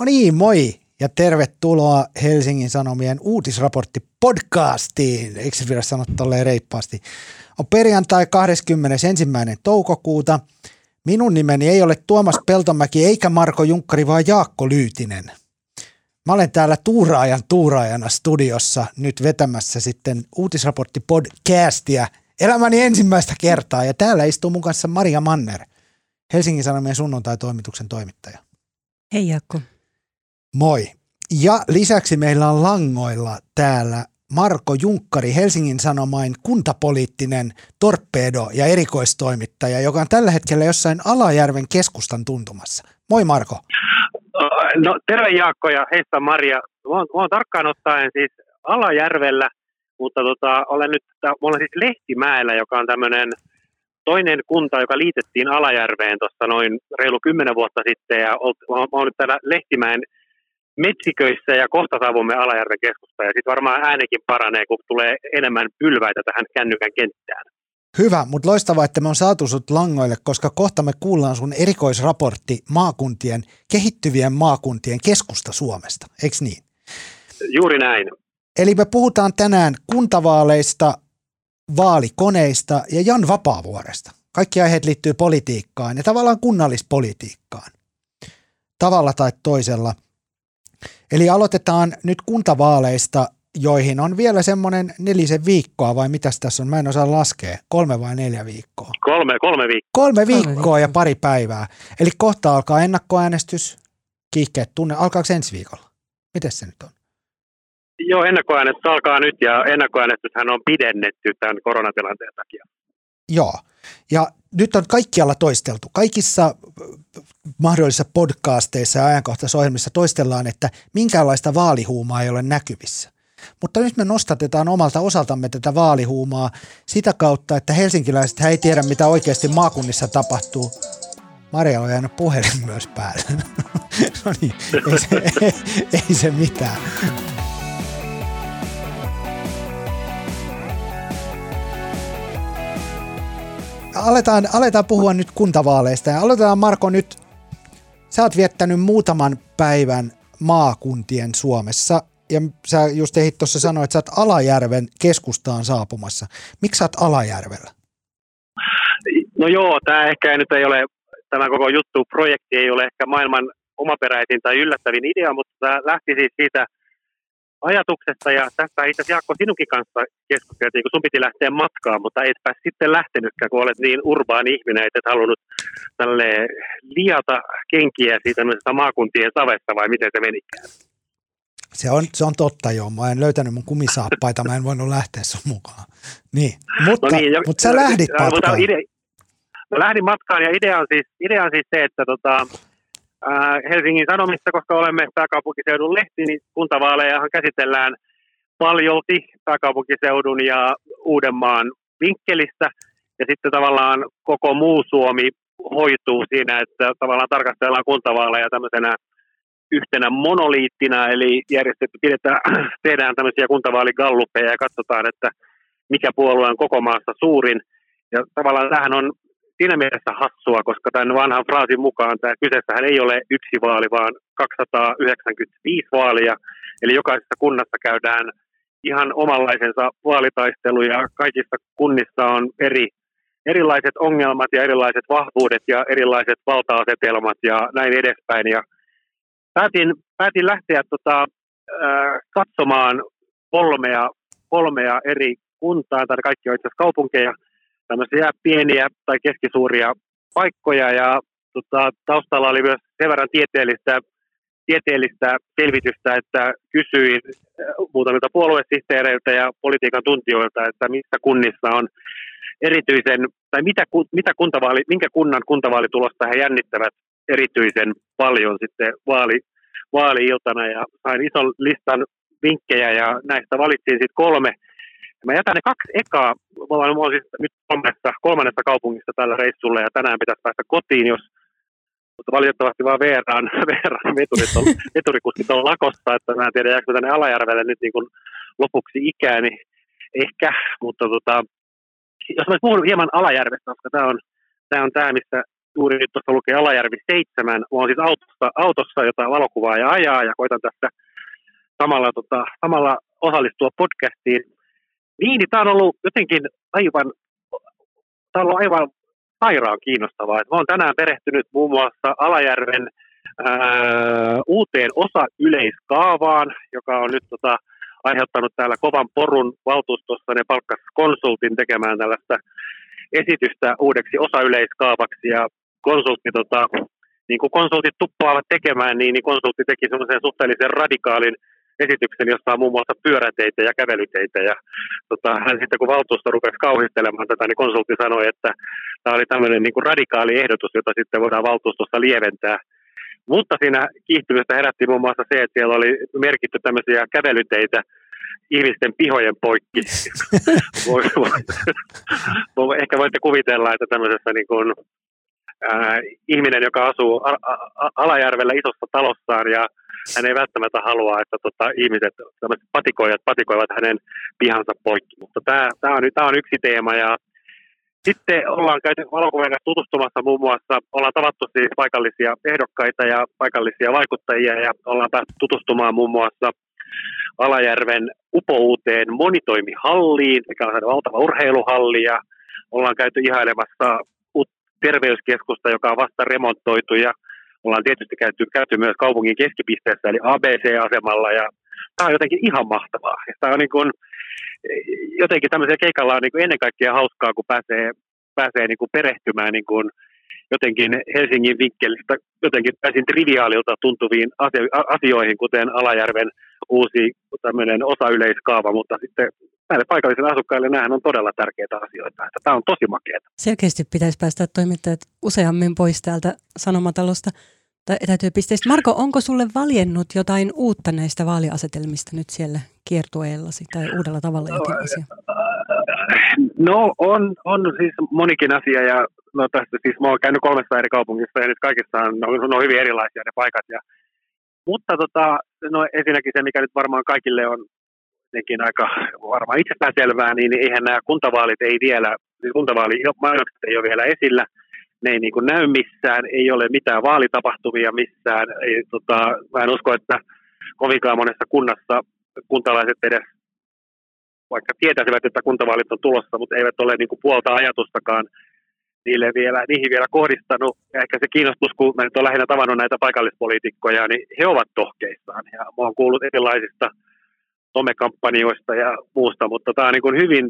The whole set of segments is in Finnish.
No niin, moi ja tervetuloa Helsingin Sanomien uutisraportti podcastiin. Eikö se pidä sanoa tolleen reippaasti? On perjantai 21. toukokuuta. Minun nimeni ei ole Tuomas Peltomäki eikä Marko Junkkari, vaan Jaakko Lyytinen. Mä olen täällä tuuraajan tuuraajana studiossa nyt vetämässä sitten uutisraportti podcastia elämäni ensimmäistä kertaa. Ja täällä istuu mun kanssa Maria Manner, Helsingin Sanomien sunnuntai-toimituksen toimittaja. Hei Jaakko. Moi. Ja lisäksi meillä on langoilla täällä Marko Junkkari, Helsingin Sanomain kuntapoliittinen torpedo ja erikoistoimittaja, joka on tällä hetkellä jossain Alajärven keskustan tuntumassa. Moi Marko. No terve Jaakko ja heistä Maria. Mä oon, mä oon tarkkaan ottaen siis Alajärvellä, mutta tota, olen nyt, mä olen siis Lehtimäellä, joka on tämmöinen toinen kunta, joka liitettiin Alajärveen tuossa noin reilu kymmenen vuotta sitten. Ja oon nyt täällä Lehtimäen metsiköissä ja kohta saavumme Alajärven keskusta ja sitten varmaan äänikin paranee, kun tulee enemmän pylväitä tähän kännykän kenttään. Hyvä, mutta loistavaa, että me on saatu sut langoille, koska kohta me kuullaan sun erikoisraportti maakuntien, kehittyvien maakuntien keskusta Suomesta, eikö niin? Juuri näin. Eli me puhutaan tänään kuntavaaleista, vaalikoneista ja Jan Vapaavuoresta. Kaikki aiheet liittyy politiikkaan ja tavallaan kunnallispolitiikkaan. Tavalla tai toisella – Eli aloitetaan nyt kuntavaaleista, joihin on vielä semmoinen nelisen viikkoa, vai mitä tässä on? Mä en osaa laskea. Kolme vai neljä viikkoa? Kolme, kolme viikkoa. Kolme viikkoa ja pari päivää. Eli kohta alkaa ennakkoäänestys. Kiihkeet tunne. Alkaako ensi viikolla? Miten se nyt on? Joo, ennakkoäänestys alkaa nyt ja ennakkoäänestyshän on pidennetty tämän koronatilanteen takia. Joo. Ja nyt on kaikkialla toisteltu. Kaikissa mahdollisissa podcasteissa ja ajankohtaisohjelmissa toistellaan, että minkäänlaista vaalihuumaa ei ole näkyvissä. Mutta nyt me nostatetaan omalta osaltamme tätä vaalihuumaa sitä kautta, että helsinkiläiset ei tiedä, mitä oikeasti maakunnissa tapahtuu. Maria on jäänyt puhelin myös päälle. no niin, ei se, ei, ei se mitään. Aletaan, aletaan puhua nyt kuntavaaleista ja aloitetaan Marko nyt. Sä oot viettänyt muutaman päivän maakuntien Suomessa ja sä just ehit tuossa sanoa, että sä oot Alajärven keskustaan saapumassa. Miksi sä oot Alajärvellä? No joo, tämä ehkä nyt ei ole, tämä koko juttu, projekti ei ole ehkä maailman omaperäisin tai yllättävin idea, mutta tämä lähti siis siitä ajatuksesta ja tästä itse asiassa Jaakko sinunkin kanssa keskusteltiin, kun sun piti lähteä matkaan, mutta etpä sitten lähtenytkään, kun olet niin urbaani ihminen, että et halunnut tälle liata kenkiä siitä maakuntien savesta vai miten se menikään? Se on, se on totta joo. Mä en löytänyt mun kumisaappaita, mä en voinut lähteä sun mukaan. Niin, mutta, no niin, ja, mutta sä lähdit matkaan. Mutta ide, mä lähdin matkaan ja idea on siis, idea on siis se, että tota, Helsingin Sanomissa, koska olemme pääkaupunkiseudun lehti, niin kuntavaalejahan käsitellään paljolti pääkaupunkiseudun ja Uudenmaan vinkkelistä. Ja sitten tavallaan koko muu Suomi hoituu siinä, että tavallaan tarkastellaan kuntavaaleja tämmöisenä yhtenä monoliittina, eli järjestetty, pidetään, tehdään tämmöisiä kuntavaaligalluppeja ja katsotaan, että mikä puolue on koko maassa suurin. Ja tavallaan tähän on siinä mielessä hassua, koska tämän vanhan fraasin mukaan tämä kyseessähän ei ole yksi vaali, vaan 295 vaalia. Eli jokaisessa kunnassa käydään ihan omanlaisensa vaalitaistelu ja kaikissa kunnissa on eri, erilaiset ongelmat ja erilaiset vahvuudet ja erilaiset valta-asetelmat ja näin edespäin. Ja päätin, päätin lähteä tota, äh, katsomaan kolmea, kolmea eri kuntaa, tai kaikki on itse asiassa kaupunkeja – tämmöisiä pieniä tai keskisuuria paikkoja ja tota, taustalla oli myös sen verran tieteellistä, tieteellistä selvitystä, että kysyin äh, muutamilta puoluesihteereiltä ja politiikan tuntijoilta, että missä kunnissa on erityisen, tai mitä, mitä kuntavaali, minkä kunnan kuntavaalitulosta he jännittävät erityisen paljon sitten vaali, vaali-iltana. Ja sain ison listan vinkkejä ja näistä valitsin sitten kolme – Mä jätän ne kaksi ekaa, mä olen, mä olen siis nyt kolmannessa, kolmannessa kaupungissa tällä reissulla ja tänään pitäisi päästä kotiin, jos mutta valitettavasti vaan VRAn, VRAn veturit on, veturikuskit on lakossa, että mä en tiedä jääkö tänne Alajärvelle nyt niin kuin lopuksi ikää, niin ehkä, mutta tota, jos mä puhun hieman Alajärvestä, koska tämä on, tämä on tämä, missä juuri nyt tuossa lukee Alajärvi 7. Mä oon siis autossa, autossa jota valokuvaa ja ajaa ja koitan tässä samalla, tota, samalla osallistua podcastiin. Niin, niin tämä on ollut jotenkin aivan, tämä on ollut aivan sairaan kiinnostavaa. Mä oon tänään perehtynyt muun muassa Alajärven ää, uuteen osa-yleiskaavaan, joka on nyt tota, aiheuttanut täällä kovan porun valtuustossa. Ne palkkas konsultin tekemään tällaista esitystä uudeksi osayleiskaavaksi ja konsultti, tota, niin kuin konsultit tuppaavat tekemään, niin, niin konsultti teki semmoisen suhteellisen radikaalin esityksen, jossa on muun muassa pyöräteitä ja kävelyteitä. Ja tota, sitten kun valtuusto rupesi kauhistelemaan tätä, niin konsultti sanoi, että tämä oli tämmöinen niin kuin radikaali ehdotus, jota sitten voidaan valtuustossa lieventää. Mutta siinä kiihtymystä herätti muun muassa se, että siellä oli merkitty tämmöisiä kävelyteitä ihmisten pihojen poikki. voi, voi, ehkä voitte kuvitella, että tämmöisessä niin kuin, ää, ihminen, joka asuu Alajärvellä isossa talossaan ja hän ei välttämättä halua, että tota, ihmiset, patikoijat patikoivat hänen pihansa poikki. Mutta tämä, tämä, on, tämä on yksi teema ja sitten ollaan käyty valokuvien tutustumassa muun muassa, ollaan tavattu siis paikallisia ehdokkaita ja paikallisia vaikuttajia ja ollaan päästy tutustumaan muun muassa Alajärven upouuteen monitoimihalliin, mikä on valtava urheiluhalli ja ollaan käyty ihailemassa terveyskeskusta, joka on vasta remontoitu ja ollaan tietysti käyty, käyty myös kaupungin keskipisteessä eli ABC-asemalla ja tämä on jotenkin ihan mahtavaa. Tämä on niin kuin, jotenkin tämmöisellä keikalla on niin kuin ennen kaikkea hauskaa, kun pääsee, pääsee niin kuin perehtymään niin kuin jotenkin Helsingin vinkkelistä jotenkin täysin triviaalilta tuntuviin asioihin, kuten Alajärven uusi osayleiskaava, mutta sitten näille paikallisille asukkaille nämähän on todella tärkeitä asioita. Että tämä on tosi makeaa. Selkeästi pitäisi päästä toimittajat useammin pois täältä Sanomatalosta tai etätyöpisteistä. Marko, onko sulle valjennut jotain uutta näistä vaaliasetelmista nyt siellä kiertueellasi tai uudella tavalla jokin asia? No on, on siis monikin asia ja no tästä siis mä oon käynyt kolmessa eri kaupungissa ja nyt kaikissa on, no, no hyvin erilaisia ne paikat. Ja, mutta tota, no ensinnäkin se, mikä nyt varmaan kaikille on jotenkin aika varmaan itsestäänselvää, niin eihän nämä kuntavaalit ei vielä, siis kuntavaalimainokset ei ole vielä esillä – ne ei niin kuin näy missään, ei ole mitään vaalitapahtumia missään. Ei, tota, mä en usko, että kovinkaan monessa kunnassa kuntalaiset edes, vaikka tietäisivät, että kuntavaalit on tulossa, mutta eivät ole niin kuin puolta ajatustakaan niille vielä, niihin vielä kohdistanut. Ja ehkä se kiinnostus, kun mä nyt olen lähinnä tavannut näitä paikallispoliitikkoja, niin he ovat tohkeissaan. Ja mä oon kuullut erilaisista somekampanjoista ja muusta, mutta tämä on niin kuin hyvin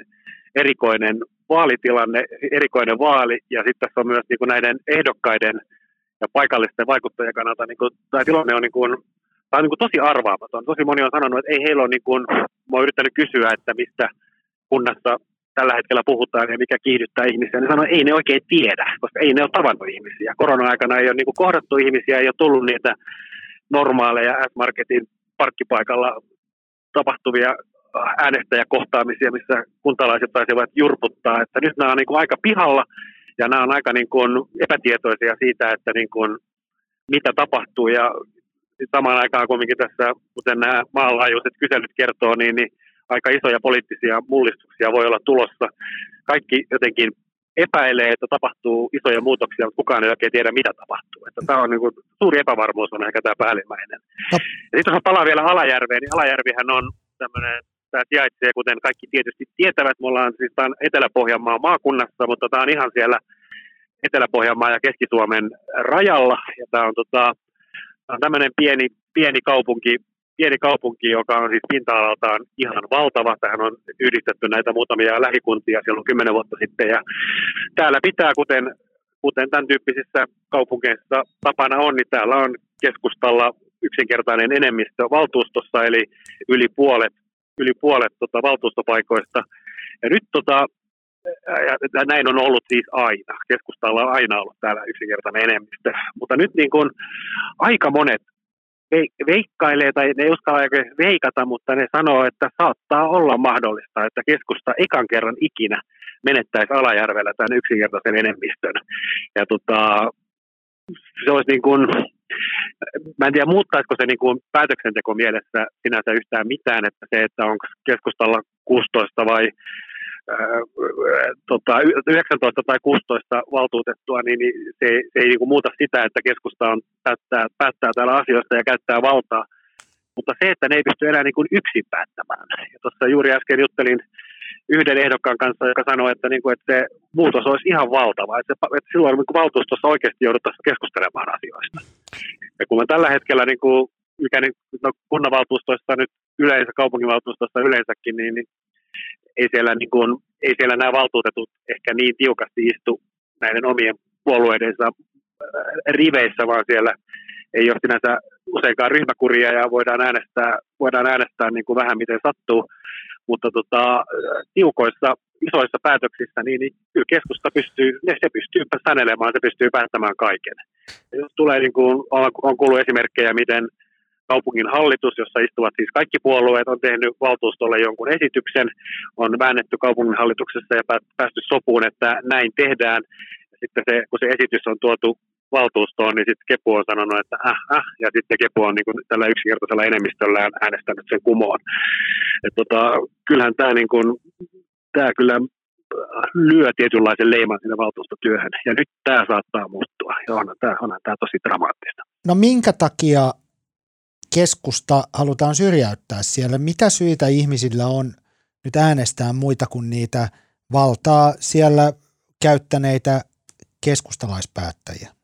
erikoinen vaalitilanne, erikoinen vaali, ja sitten tässä on myös niin kuin näiden ehdokkaiden ja paikallisten vaikuttajien kannalta, niin kuin, tämä tilanne on, niin kuin, tämä on niin kuin tosi arvaamaton. Tosi moni on sanonut, että ei heillä ole, niin kuin, mä oon yrittänyt kysyä, että mistä kunnassa tällä hetkellä puhutaan ja mikä kiihdyttää ihmisiä, niin sanoo, ei ne oikein tiedä, koska ei ne ole tavannut ihmisiä. Korona-aikana ei ole niin kuin kohdattu ihmisiä, ei ole tullut niitä normaaleja S-Marketin parkkipaikalla tapahtuvia äänestäjäkohtaamisia, missä kuntalaiset taisivat jurputtaa, että nyt nämä on niin kuin aika pihalla ja nämä on aika niin kuin epätietoisia siitä, että niin kuin mitä tapahtuu ja samaan aikaan kuitenkin tässä, kuten nämä maanlaajuiset kyselyt kertoo, niin, niin aika isoja poliittisia mullistuksia voi olla tulossa. Kaikki jotenkin epäilee, että tapahtuu isoja muutoksia, mutta kukaan ei oikein tiedä, mitä tapahtuu. Että tämä on niin kuin, suuri epävarmuus on ehkä tämä päällimmäinen. No. Ja sitten jos palaa vielä Alajärveen, niin Alajärvihän on tämmöinen tämä sijaitsee, kuten kaikki tietysti tietävät. Me ollaan siis tämän Etelä-Pohjanmaan maakunnassa, mutta tämä on ihan siellä Etelä-Pohjanmaan ja Keski-Suomen rajalla. Ja tämä on, tota, tämä on tämmöinen pieni, pieni kaupunki, pieni kaupunki, joka on siis pinta-alaltaan ihan valtava. Tähän on yhdistetty näitä muutamia lähikuntia silloin kymmenen vuotta sitten. Ja täällä pitää, kuten, kuten tämän tyyppisissä kaupungeissa tapana on, niin täällä on keskustalla yksinkertainen enemmistö valtuustossa, eli yli puolet yli puolet tota, valtuustopaikoista. Ja nyt tota, ja näin on ollut siis aina. Keskustalla on aina ollut täällä yksinkertainen enemmistö. Mutta nyt niin kuin aika monet veikkailee tai ne ei uskalla veikata, mutta ne sanoo, että saattaa olla mahdollista, että keskusta ekan kerran ikinä menettäisi Alajärvellä tämän yksinkertaisen enemmistön. Ja tota, se olisi niin kuin, mä en tiedä muuttaisiko se niin kuin päätöksenteko mielessä sinänsä yhtään mitään, että se, että onko keskustalla 16 vai tota, 19 tai 16 valtuutettua, niin, niin se, se ei niin kuin muuta sitä, että keskusta on päättää, päättää täällä asioista ja käyttää valtaa. Mutta se, että ne ei pysty enää niin kuin yksin päättämään. Ja tuossa juuri äsken juttelin yhden ehdokkaan kanssa, joka sanoi, että, niin kuin, että se muutos olisi ihan valtava. Että, että silloin niin kuin valtuustossa oikeasti jouduttaisiin keskustelemaan asioista. Ja kun me tällä hetkellä, niin kuin, mikä niin, no, kunnanvaltuustoista nyt yleensä, kaupunginvaltuustosta yleensäkin, niin, niin ei, siellä, niin kuin, ei siellä nämä valtuutetut ehkä niin tiukasti istu näiden omien puolueidensa äh, riveissä, vaan siellä ei ole sinänsä useinkaan ryhmäkuria ja voidaan äänestää, voidaan äänestää niin kuin vähän miten sattuu, mutta tota, tiukoissa isoissa päätöksissä, niin, niin kyllä keskusta pystyy, ne se pystyy sanelemaan, se pystyy päättämään kaiken. Ja jos tulee, niin kuin, on, kuullut esimerkkejä, miten kaupungin hallitus, jossa istuvat siis kaikki puolueet, on tehnyt valtuustolle jonkun esityksen, on väännetty kaupungin hallituksessa ja päästy sopuun, että näin tehdään. Sitten se, kun se esitys on tuotu valtuustoon, niin sitten Kepu on sanonut, että äh, äh, ja sitten Kepu on niin kuin, tällä yksinkertaisella enemmistöllä äänestänyt sen kumoon. Et tota, kyllähän tämä niin kuin, tämä kyllä lyö tietynlaisen leiman sinne valtuustotyöhön. Ja nyt tämä saattaa muuttua. Ja onhan tämä, onhan tämä tosi dramaattista. No minkä takia keskusta halutaan syrjäyttää siellä? Mitä syitä ihmisillä on nyt äänestää muita kuin niitä valtaa siellä käyttäneitä keskustalaispäättäjiä?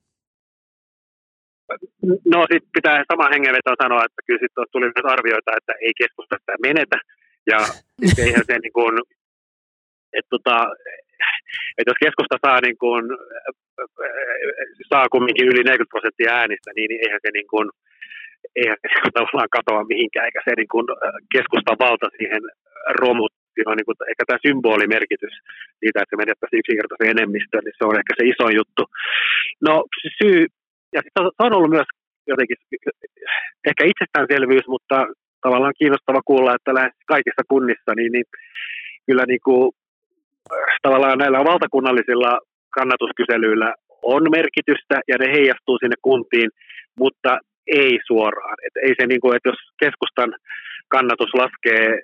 No sitten pitää sama hengenvetoon sanoa, että kyllä sitten tuli myös arvioita, että ei keskusta sitä menetä. Ja eihän se niin kuin, että tota, että jos keskusta saa, niin kuin, saa kumminkin yli 40 prosenttia äänistä, niin eihän se niin kuin, eihän se tavallaan katoa mihinkään, eikä se niin kuin keskustan valta siihen romut. Siinä niin kuin, ehkä tämä symbolimerkitys siitä, että se menettäisiin yksinkertaisen enemmistöön, niin se on ehkä se iso juttu. No syy, ja se on ollut myös jotenkin ehkä itsestäänselvyys, mutta tavallaan kiinnostava kuulla, että lähes kaikissa kunnissa, niin, niin kyllä niin kuin, tavallaan näillä valtakunnallisilla kannatuskyselyillä on merkitystä ja ne heijastuu sinne kuntiin, mutta ei suoraan. Et ei se, niin kuin, että jos keskustan kannatus laskee äh,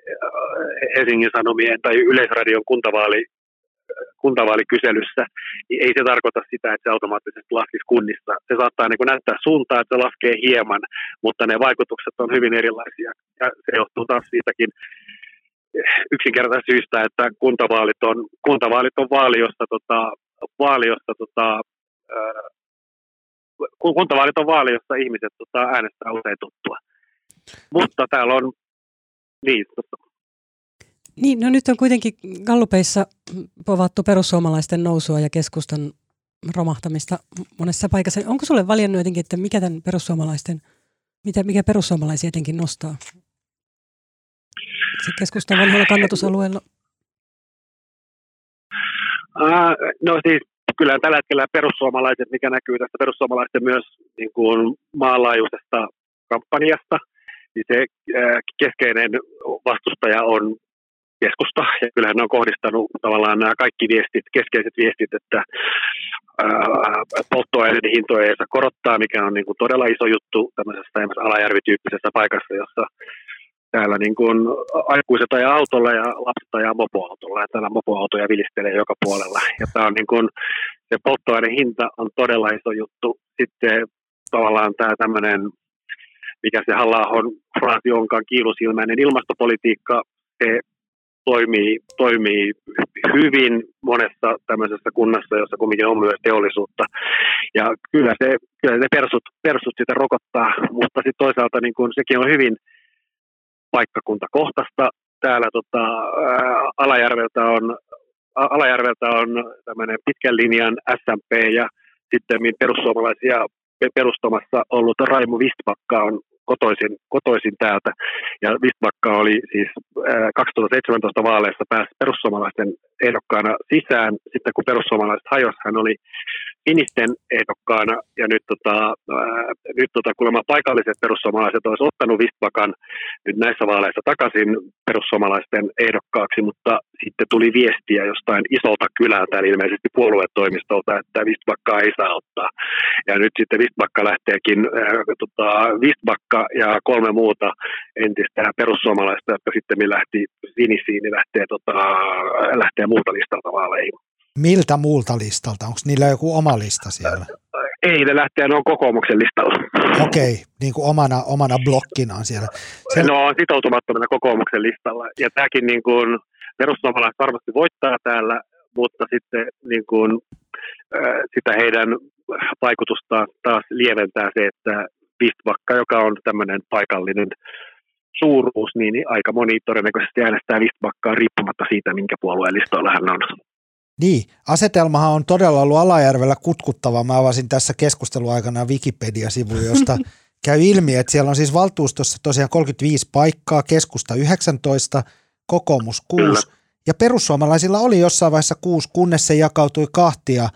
Helsingin Sanomien tai Yleisradion kuntavaali, kuntavaalikyselyssä, niin ei se tarkoita sitä, että se automaattisesti laskisi kunnissa. Se saattaa niin kuin näyttää suuntaa, että se laskee hieman, mutta ne vaikutukset on hyvin erilaisia. Ja se johtuu taas siitäkin yksinkertaisesta syystä, että kuntavaalit on, kuntavaalit on vaali, josta, tota, vaali, josta tota, ää, kuntavaalit on vaali, jossa ihmiset tota, äänestää usein tuttua. Mutta täällä on, niin. Niin, no nyt on kuitenkin Gallupeissa povattu perussuomalaisten nousua ja keskustan romahtamista monessa paikassa. Onko sulle valjennut jotenkin, että mikä tämän perussuomalaisten, mitä, mikä perussuomalaisia jotenkin nostaa? Se keskustan vanhalla kannatusalueella. No siis kyllä tällä hetkellä perussuomalaiset, mikä näkyy tästä perussuomalaisten myös niin kuin maanlaajuisesta kampanjasta, niin se keskeinen vastustaja on keskusta, ja kyllähän ne on kohdistanut tavallaan nämä kaikki viestit, keskeiset viestit, että polttoaineiden hintoja ei saa korottaa, mikä on niin kuin todella iso juttu tämmöisessä alajärvityyppisessä paikassa, jossa täällä niin kuin aikuiset ajaa autolla ja lapset ajaa mopoautolla ja täällä mopoautoja vilistelee joka puolella. Ja tämä on niin kuin, se polttoaineen hinta on todella iso juttu. Sitten tavallaan tämä tämmöinen, mikä se halla on fraasi onkaan kiilusilmäinen ilmastopolitiikka, se toimii, toimii hyvin monessa tämmöisessä kunnassa, jossa kumminkin on myös teollisuutta. Ja kyllä se, kyllä se persut, persut sitä rokottaa, mutta sitten toisaalta niin kun sekin on hyvin paikkakuntakohtaista. Täällä tota, ää, Alajärveltä on, Alajärveltä on tämmöinen pitkän linjan SMP ja sitten perussuomalaisia perustamassa ollut Raimo Vistbakka on kotoisin, kotoisin täältä. Ja Vistbakka oli siis 2017 vaaleissa pääsi perussuomalaisten ehdokkaana sisään. Sitten kun perussuomalaiset hajosi, hän oli sinisten ehdokkaana ja nyt, tota, ää, nyt tota, kuulemma paikalliset perussuomalaiset olisivat ottanut Vistbakan nyt näissä vaaleissa takaisin perussuomalaisten ehdokkaaksi, mutta sitten tuli viestiä jostain isolta kylältä, eli ilmeisesti puoluetoimistolta, että Vistbakkaa ei saa ottaa. Ja nyt sitten Vistbakka lähteekin, ää, tota, Vistbakka ja kolme muuta entistä perussuomalaista, jotka sitten lähti finissiin, niin lähtee, tota, lähtee muulta listalta vaaleihin. Miltä muulta listalta? Onko niillä joku oma lista siellä? Ei, ne lähtee, ne on kokoomuksen listalla. Okei, okay, niin kuin omana, omana blokkinaan siellä. Se... No on sitoutumattomana kokoomuksen listalla. Ja tämäkin niin kuin, perussuomalaiset varmasti voittaa täällä, mutta sitten niin kuin, äh, sitä heidän vaikutusta taas lieventää se, että Vistbakka, joka on tämmöinen paikallinen suuruus, niin aika moni todennäköisesti äänestää Vistbakkaa riippumatta siitä, minkä puolueen listoilla hän on. Niin, asetelmahan on todella ollut Alajärvellä kutkuttava. Mä avasin tässä keskusteluaikana Wikipedia-sivu, josta käy ilmi, että siellä on siis valtuustossa tosiaan 35 paikkaa, keskusta 19, kokoomus 6 Kyllä. ja perussuomalaisilla oli jossain vaiheessa 6, kunnes se jakautui kahtia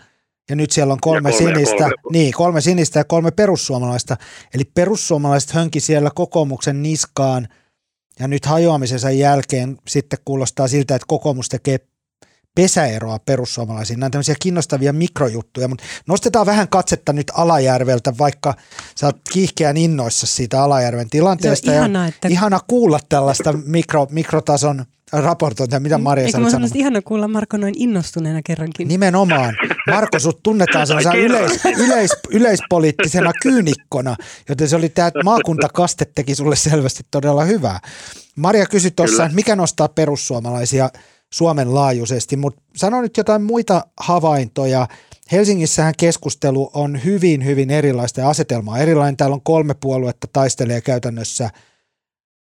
ja nyt siellä on kolme, kolme sinistä, kolme. niin kolme sinistä ja kolme perussuomalaista. Eli perussuomalaiset hönki siellä kokoomuksen niskaan ja nyt hajoamisensa jälkeen sitten kuulostaa siltä, että kokoomus tekee pesäeroa perussuomalaisiin. Nämä on tämmöisiä kiinnostavia mikrojuttuja, mutta nostetaan vähän katsetta nyt Alajärveltä, vaikka sä oot kiihkeän innoissa siitä Alajärven tilanteesta. Se on ihana, että... ihana kuulla tällaista mikro, mikrotason raportointia, mitä Maria Eikö mä ihana kuulla Marko noin innostuneena kerrankin. Nimenomaan. Marko, sut tunnetaan sellaisena yleis, yleis, yleispoliittisena kyynikkona, joten se oli tämä maakuntakaste teki sulle selvästi todella hyvää. Maria kysyi tuossa, mikä nostaa perussuomalaisia – Suomen laajuisesti, mutta sano nyt jotain muita havaintoja. Helsingissähän keskustelu on hyvin, hyvin erilaista ja asetelma on erilainen. Täällä on kolme puoluetta taistelee käytännössä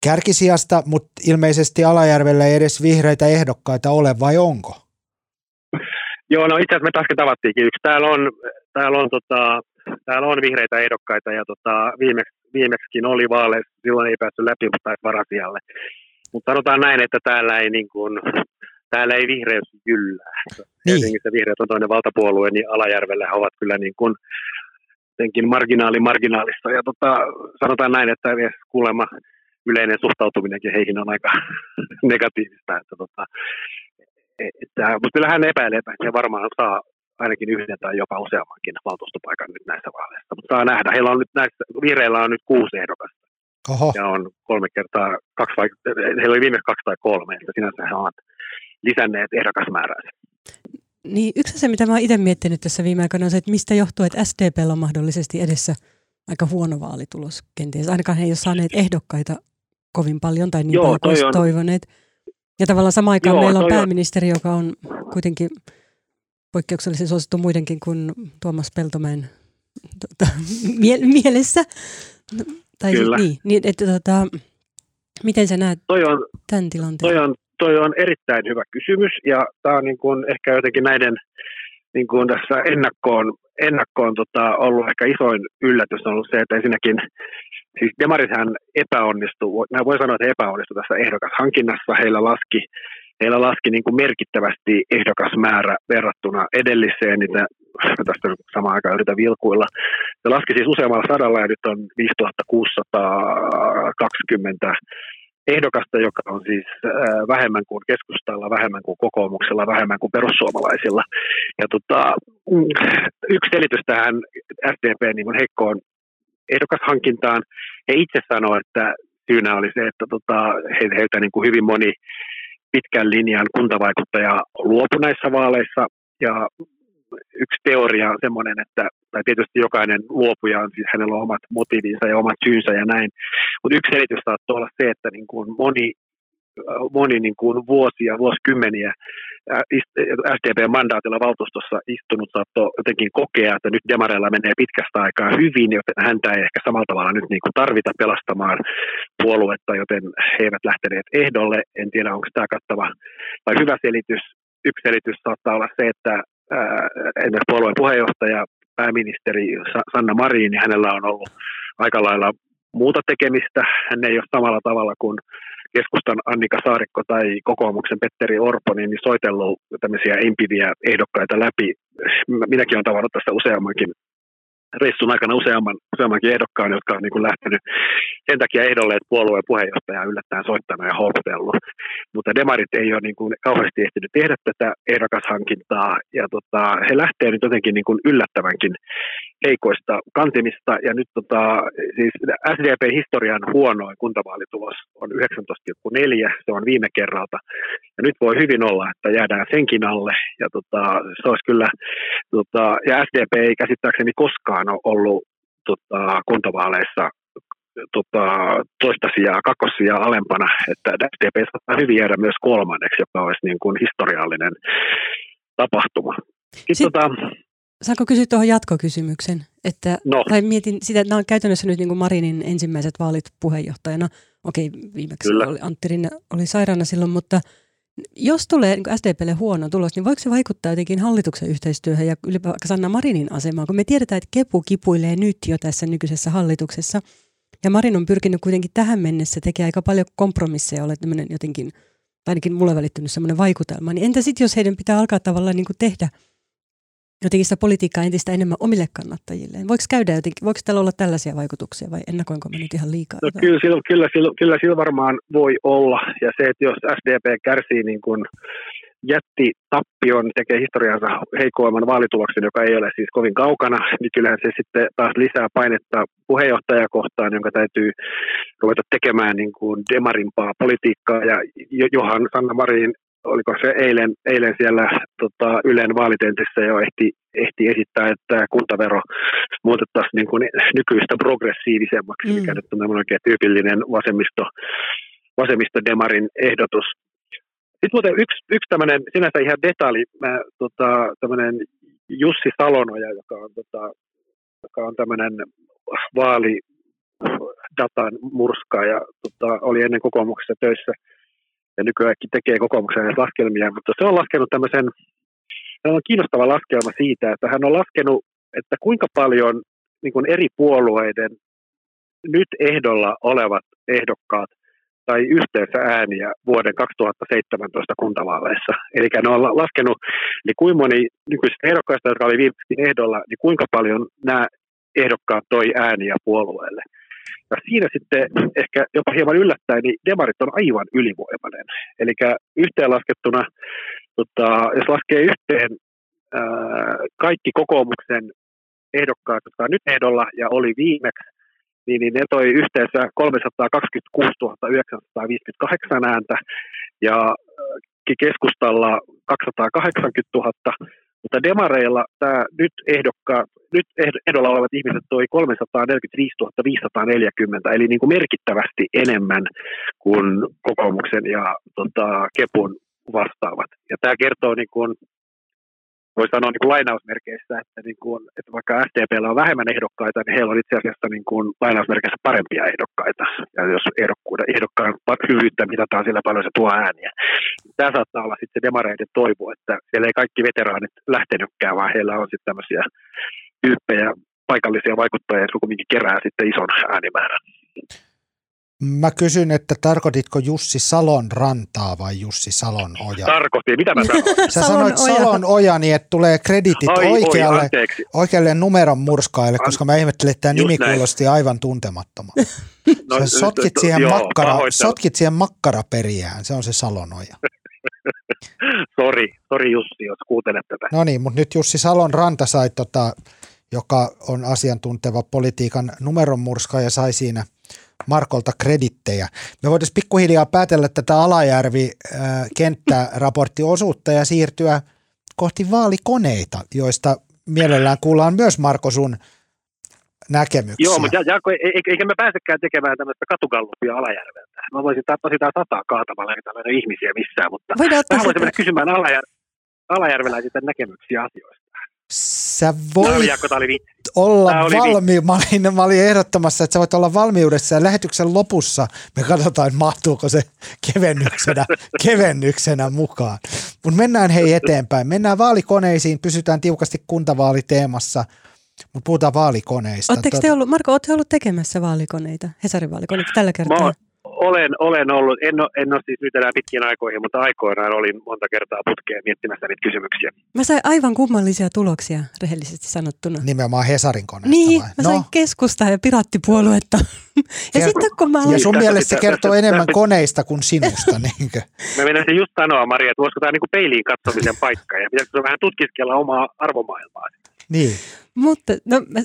kärkisijasta, mutta ilmeisesti Alajärvellä ei edes vihreitä ehdokkaita ole, vai onko? Joo, no itse asiassa me taas tavattiinkin yksi. Täällä on, täällä on, tota, täällä on vihreitä ehdokkaita ja tota, viimeksi, viimeksikin oli vaaleissa, silloin ei päässyt läpi, mutta varasijalle. Mutta sanotaan näin, että täällä ei niin kuin, täällä ei vihreys jyllää. Niin. Helsingissä vihreät on toinen valtapuolue, niin Alajärvellä he ovat kyllä niin kuin jotenkin marginaali marginaalissa. Ja tota, sanotaan näin, että kuulemma yleinen suhtautuminenkin heihin on aika negatiivista. Että tota, että, mutta kyllä hän epäilee, että he varmaan saa ainakin yhden tai jopa useammankin valtuustopaikan nyt näissä vaaleissa. Mutta saa nähdä. Heillä on nyt näissä, vihreillä on nyt kuusi ehdokasta. Oho. Ja on kolme kertaa, kaksi vai, heillä oli viimeksi kaksi tai kolme, että sinänsä he ovat lisänneet ehdokasmäärää. Niin, yksi se, mitä mä oon itse miettinyt tässä viime aikoina on se, että mistä johtuu, että SDP on mahdollisesti edessä aika huono vaalitulos kenties. Ainakaan he ei ole saaneet ehdokkaita kovin paljon tai niin Joo, paljon kuin on... toivoneet. Ja tavallaan samaan aikaan Joo, meillä on pääministeri, on... joka on kuitenkin poikkeuksellisen suosittu muidenkin kuin Tuomas Peltomäen tuota, mie- mielessä. Tai Kyllä. Niin, niin että, tota, miten sä näet toi on, tämän tilanteen? Toi on, toi on erittäin hyvä kysymys ja tämä on niin kuin ehkä jotenkin näiden niin kuin tässä ennakkoon, ennakkoon tota, ollut ehkä isoin yllätys on ollut se, että ensinnäkin siis demarithän epäonnistuu, voi sanoa, että he epäonnistu tässä ehdokashankinnassa, heillä laski, heillä laski niin kuin merkittävästi ehdokasmäärä verrattuna edelliseen, niitä tästä samaan aikaan yritän vilkuilla. Se laski siis useammalla sadalla ja nyt on 5620 ehdokasta, joka on siis äh, vähemmän kuin keskustalla, vähemmän kuin kokoomuksella, vähemmän kuin perussuomalaisilla. Ja tota, mm, yksi selitys tähän SDP niin heikkoon ehdokashankintaan, he itse sanoo, että syynä oli se, että tota, heiltä niin kuin hyvin moni pitkän linjan kuntavaikuttaja luopui näissä vaaleissa ja yksi teoria on semmoinen, että tai tietysti jokainen luopuja on, siis hänellä on omat motiivinsa ja omat syynsä ja näin, mutta yksi selitys saattaa olla se, että niin kuin moni, moni niin kuin vuosia, vuosikymmeniä SDP-mandaatilla valtuustossa istunut saattoi jotenkin kokea, että nyt demareilla menee pitkästä aikaa hyvin, joten häntä ei ehkä samalla tavalla nyt niin kuin tarvita pelastamaan puoluetta, joten he eivät lähteneet ehdolle. En tiedä, onko tämä kattava vai hyvä selitys. Yksi selitys saattaa olla se, että esimerkiksi puolueen puheenjohtaja, pääministeri Sanna Marin, niin hänellä on ollut aika lailla muuta tekemistä. Hän ei ole samalla tavalla kuin keskustan Annika Saarikko tai kokoomuksen Petteri Orpo, niin soitellut tämmöisiä empiviä ehdokkaita läpi. Minäkin olen tavannut tässä useammankin reissun aikana useamman, useammankin ehdokkaan, jotka on niin kuin lähtenyt sen takia ehdolle, että puolueen puheenjohtaja yllättäen soittanut ja houkutellut. Mutta demarit ei ole niin kuin kauheasti ehtinyt tehdä tätä ehdokashankintaa. Ja tota, he lähtee nyt jotenkin niin kuin yllättävänkin heikoista kantimista. Ja nyt tota, siis SDP-historian huonoin. Kuntavaalitulos on 19,4, se on viime kerralta. Ja nyt voi hyvin olla, että jäädään senkin alle. Ja tota, se olisi kyllä, tota, ja SDP ei käsittääkseni koskaan ole ollut tota, kuntavaaleissa tota, toista sijaa, kakkossijaa alempana, että SDP saattaa hyvin jäädä myös kolmanneksi, joka olisi niin kuin historiallinen tapahtuma. Sitten, tota, saanko kysyä tuohon jatkokysymyksen? Että, no. Tai mietin sitä, että nämä on käytännössä nyt niin kuin Marinin ensimmäiset vaalit puheenjohtajana. Okei, viimeksi Kyllä. oli, Antti Rinne oli sairaana silloin, mutta jos tulee niin SDPlle huono tulos, niin voiko se vaikuttaa jotenkin hallituksen yhteistyöhön ja ylipäätään Sanna Marinin asemaan? Kun me tiedetään, että Kepu kipuilee nyt jo tässä nykyisessä hallituksessa – ja Marin on pyrkinyt kuitenkin tähän mennessä tekemään aika paljon kompromisseja, olet jotenkin, ainakin mulle välittynyt semmoinen vaikutelma. Niin entä sitten, jos heidän pitää alkaa tavallaan niin kuin tehdä jotenkin sitä politiikkaa entistä enemmän omille kannattajilleen? Voiko käydä jotenkin, voiko tällä olla tällaisia vaikutuksia vai ennakoinko mä nyt ihan liikaa? No, kyllä, kyllä, kyllä, kyllä sillä varmaan voi olla. Ja se, että jos SDP kärsii niin kuin jätti tappion, tekee historiansa heikoimman vaalituloksen, joka ei ole siis kovin kaukana, niin kyllähän se sitten taas lisää painetta puheenjohtajakohtaan, jonka täytyy ruveta tekemään niin kuin demarimpaa politiikkaa. Ja Johan Sanna Marin, oliko se eilen, eilen siellä tota, Ylen vaalitentissä jo ehti, ehti esittää, että kuntavero muutettaisiin niin kuin nykyistä progressiivisemmaksi, mm. mikä nyt on oikein tyypillinen vasemmisto, vasemmistodemarin ehdotus. Sitten muuten yksi, yksi tämmöinen sinänsä ihan detalji, mä, tota, tämmöinen Jussi Salonoja, joka on, tota, joka on tämmöinen vaalidatan murska ja tota, oli ennen kokoomuksessa töissä ja nykyäänkin tekee kokoomuksen näitä laskelmia, mutta se on laskenut tämmöisen, hän on kiinnostava laskelma siitä, että hän on laskenut, että kuinka paljon niin kuin eri puolueiden nyt ehdolla olevat ehdokkaat tai yhteensä ääniä vuoden 2017 kuntavaaleissa. Eli ne on laskenut, niin kuinka moni nykyisistä ehdokkaista, jotka oli viimeksi ehdolla, niin kuinka paljon nämä ehdokkaat toi ääniä puolueelle. Ja siinä sitten ehkä jopa hieman yllättäen, niin demarit on aivan ylivoimainen. Eli yhteenlaskettuna, tota, jos laskee yhteen ää, kaikki kokoomuksen ehdokkaat, jotka on nyt ehdolla ja oli viimeksi, niin, niin ne toi yhteensä 326 958 ääntä ja keskustalla 280 000, mutta demareilla tämä nyt, ehdokka, nyt ehdolla olevat ihmiset toi 345 540, eli niin kuin merkittävästi enemmän kuin kokoomuksen ja tota, Kepun vastaavat. Ja tämä kertoo niin kuin voi sanoa niin kuin lainausmerkeissä, että, niin kuin, että vaikka SDPllä on vähemmän ehdokkaita, niin heillä on itse asiassa niin kuin lainausmerkeissä parempia ehdokkaita. Ja jos ehdokkuuden, ehdokkaan hyvyyttä mitataan sillä paljon se tuo ääniä. Tämä saattaa olla sitten demareiden toivo, että siellä ei kaikki veteraanit lähtenytkään, vaan heillä on sitten tämmöisiä tyyppejä, paikallisia vaikuttajia, jotka kuitenkin kerää sitten ison äänimäärän. Mä kysyn, että tarkoititko Jussi Salon rantaa vai Jussi Salon oja? Tarkoitin, mitä mä sanoin? Sä Salon sanoit oja. Salon oja, niin että tulee kreditit Ai, oikealle, oi, oikealle numeron murskaille, koska mä ihmettelin, että tämä nimi näin. kuulosti aivan tuntemattomalta. No, Sä sotkit, to, siihen joo, makkara, sotkit siihen makkaraperiään, se on se Salon oja. sori, sori Jussi, jos kuuntelet tätä. No niin, mutta nyt Jussi Salon ranta sai, tota, joka on asiantunteva politiikan numeron murska ja sai siinä – Markolta kredittejä. Me voitaisiin pikkuhiljaa päätellä tätä Alajärvi-kenttäraporttiosuutta ja siirtyä kohti vaalikoneita, joista mielellään kuullaan myös Marko sun näkemyksiä. Joo, mutta Jaakko, eikä me pääsekään tekemään tämmöistä katugallupia Alajärveltä. Mä voisin tappaa sitä sataa kaatamalla, eikä tällainen ihmisiä missään, mutta mä voisin mennä kysymään Alajär- alajärveläisiltä näkemyksiä asioista. Sä voit olla valmi. Mä olin, mä olin ehdottamassa, että sä voit olla valmiudessa ja lähetyksen lopussa me katsotaan, mahtuuko se kevennyksenä, kevennyksenä mukaan. Mutta mennään hei eteenpäin. Mennään vaalikoneisiin, pysytään tiukasti kuntavaaliteemassa, mutta puhutaan vaalikoneista. Oletteko te ollut, Marko, olette ollut tekemässä vaalikoneita, Hesarin vaalikoneita tällä kertaa? Mä olen, olen ollut, en ole, en ole siis nyt enää pitkin aikoihin, mutta aikoinaan olin monta kertaa putkeen miettimässä niitä kysymyksiä. Mä sain aivan kummallisia tuloksia, rehellisesti sanottuna. Nimenomaan Hesarin koneesta Niin, vai? mä sain no. keskusta ja pirattipuoluetta. ja sitten kun mä Ja sun Tässä mielestä se kertoo tässä- enemmän tässä- koneista kuin sinusta, niinkö? Mä menisin just sanoa, Maria, että voisiko tämä niin peiliin katsomisen paikka ja pitäisikö se vähän tutkiskella omaa arvomaailmaa. Niin. Mutta no, mä,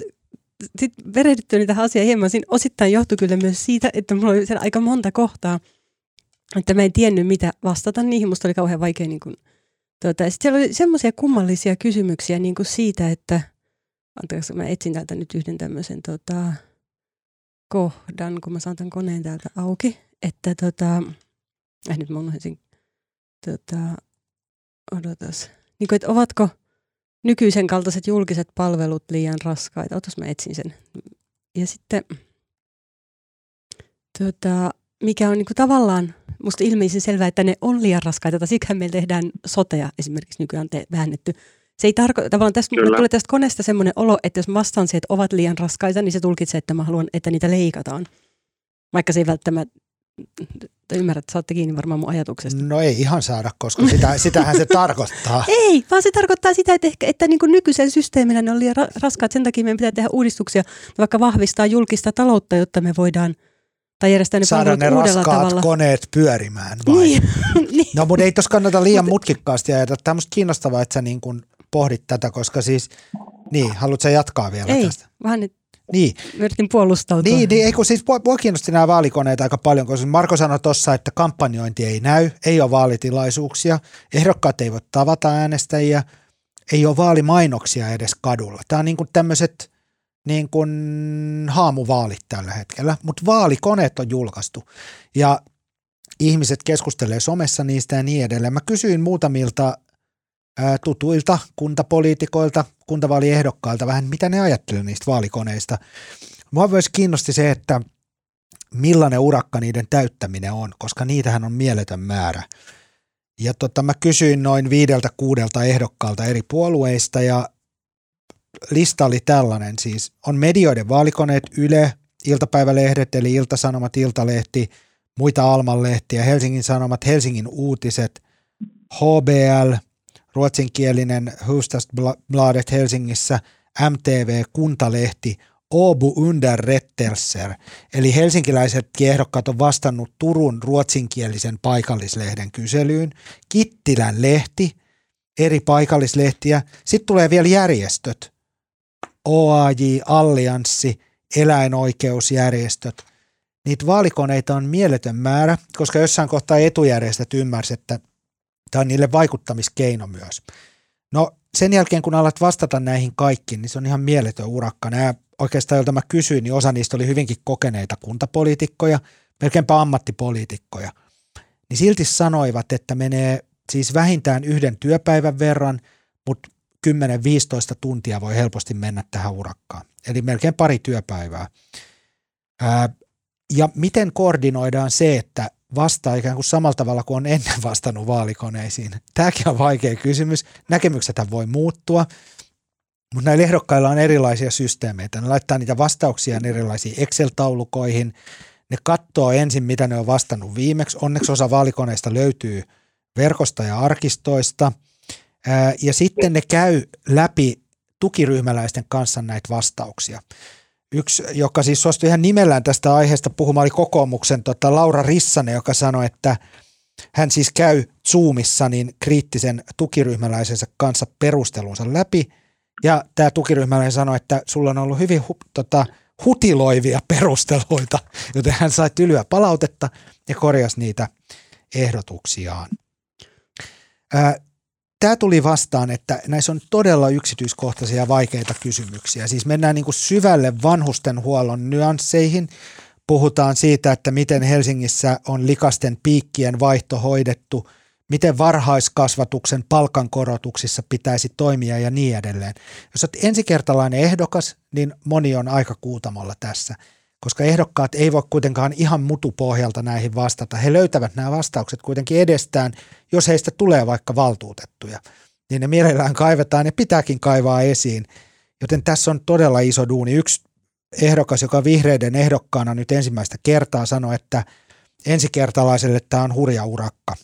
sit perehdyttyä tähän asiaan hieman, siinä osittain johtui kyllä myös siitä, että mulla oli siellä aika monta kohtaa, että mä en tiennyt mitä vastata niihin. Musta oli kauhean vaikea niin kuin, tuota, ja sit siellä oli semmoisia kummallisia kysymyksiä niin kuin siitä, että anteeksi, mä etsin täältä nyt yhden tämmöisen tota, kohdan, kun mä saan tämän koneen täältä auki, että tota, äh, nyt mä unohdin, tota, odotas, niin kuin, että ovatko nykyisen kaltaiset julkiset palvelut liian raskaita. Otas mä etsin sen. Ja sitten tota, mikä on niinku tavallaan musta ilmeisen selvää, että ne on liian raskaita. Tai siksi meillä tehdään sotea esimerkiksi nykyään te- väännetty. Se ei tarkoita, tavallaan tästä, tulee tästä koneesta semmoinen olo, että jos vastaan siihen, että ovat liian raskaita, niin se tulkitsee, että mä haluan, että niitä leikataan. Vaikka se ei välttämättä, te ymmärrät, saatte kiinni varmaan mun ajatuksesta. No ei ihan saada, koska sitä, sitähän se tarkoittaa. Ei, vaan se tarkoittaa sitä, että, ehkä, että niin kuin nykyisen systeemillä ne on liian ra- raskaat. Sen takia meidän pitää tehdä uudistuksia, vaikka vahvistaa julkista taloutta, jotta me voidaan, tai järjestää ne Saada ne raskaat tavalla. koneet pyörimään vai? Niin, niin. No mutta ei tuossa kannata liian mutkikkaasti ajatella. Tämä on kiinnostavaa, että sä niin kuin pohdit tätä, koska siis, niin, haluatko jatkaa vielä Ei, tästä? vähän nyt Niin, yritin puolustautua. niin, niin ei kun siis mua, kiinnosti nämä vaalikoneet aika paljon, koska Marko sanoi tuossa, että kampanjointi ei näy, ei ole vaalitilaisuuksia, ehdokkaat ei voi tavata äänestäjiä, ei ole vaalimainoksia edes kadulla. Tämä on niin kuin tämmöiset niin kuin haamuvaalit tällä hetkellä, mutta vaalikoneet on julkaistu ja ihmiset keskustelee somessa niistä ja niin edelleen. Mä kysyin muutamilta tutuilta kuntapoliitikoilta, kuntavaaliehdokkailta vähän, mitä ne ajattelevat niistä vaalikoneista. Mua myös kiinnosti se, että millainen urakka niiden täyttäminen on, koska niitähän on mieletön määrä. Ja tota, mä kysyin noin viideltä kuudelta ehdokkaalta eri puolueista ja lista oli tällainen siis. On medioiden vaalikoneet Yle, iltapäivälehdet eli Iltasanomat, Iltalehti, muita Almanlehtiä, Helsingin Sanomat, Helsingin Uutiset, HBL, ruotsinkielinen Hufvudstadsbladet Helsingissä, MTV, Kuntalehti, Åbo Underrättelser, eli helsinkiläiset ehdokkaat on vastannut Turun ruotsinkielisen paikallislehden kyselyyn, Kittilän lehti, eri paikallislehtiä, sitten tulee vielä järjestöt, OAJ, Allianssi, eläinoikeusjärjestöt. Niitä vaalikoneita on mieletön määrä, koska jossain kohtaa etujärjestöt ymmärsivät, että tämä on niille vaikuttamiskeino myös. No sen jälkeen, kun alat vastata näihin kaikkiin, niin se on ihan mieletön urakka. Nämä oikeastaan, joilta mä kysyin, niin osa niistä oli hyvinkin kokeneita kuntapoliitikkoja, melkeinpä ammattipoliitikkoja. Niin silti sanoivat, että menee siis vähintään yhden työpäivän verran, mutta 10-15 tuntia voi helposti mennä tähän urakkaan. Eli melkein pari työpäivää. Ää, ja miten koordinoidaan se, että vastaa ikään kuin samalla tavalla kuin on ennen vastannut vaalikoneisiin? Tämäkin on vaikea kysymys. Näkemyksethän voi muuttua, mutta näillä ehdokkailla on erilaisia systeemeitä. Ne laittaa niitä vastauksia erilaisiin Excel-taulukoihin. Ne katsoo ensin, mitä ne on vastannut viimeksi. Onneksi osa vaalikoneista löytyy verkosta ja arkistoista. Ja sitten ne käy läpi tukiryhmäläisten kanssa näitä vastauksia. Yksi, joka siis suostui ihan nimellään tästä aiheesta puhumaan, oli kokoomuksen tota, Laura Rissanen, joka sanoi, että hän siis käy Zoomissa niin kriittisen tukiryhmäläisensä kanssa perustelunsa läpi. Ja tämä tukiryhmäläinen sanoi, että sulla on ollut hyvin hu, tota, hutiloivia perusteluita, joten hän sai tylyä palautetta ja korjasi niitä ehdotuksiaan. Ää, Tämä tuli vastaan, että näissä on todella yksityiskohtaisia vaikeita kysymyksiä. Siis mennään niin kuin syvälle vanhustenhuollon nyansseihin. Puhutaan siitä, että miten Helsingissä on likasten piikkien vaihto hoidettu, miten varhaiskasvatuksen palkankorotuksissa pitäisi toimia ja niin edelleen. Jos olet ensikertalainen ehdokas, niin moni on aika kuutamolla tässä, koska ehdokkaat ei voi kuitenkaan ihan mutupohjalta näihin vastata. He löytävät nämä vastaukset kuitenkin edestään, jos heistä tulee vaikka valtuutettuja. Niin ne mielellään kaivetaan ja pitääkin kaivaa esiin. Joten tässä on todella iso duuni. Yksi ehdokas, joka vihreiden ehdokkaana nyt ensimmäistä kertaa sanoi, että ensikertalaiselle tämä on hurja urakka.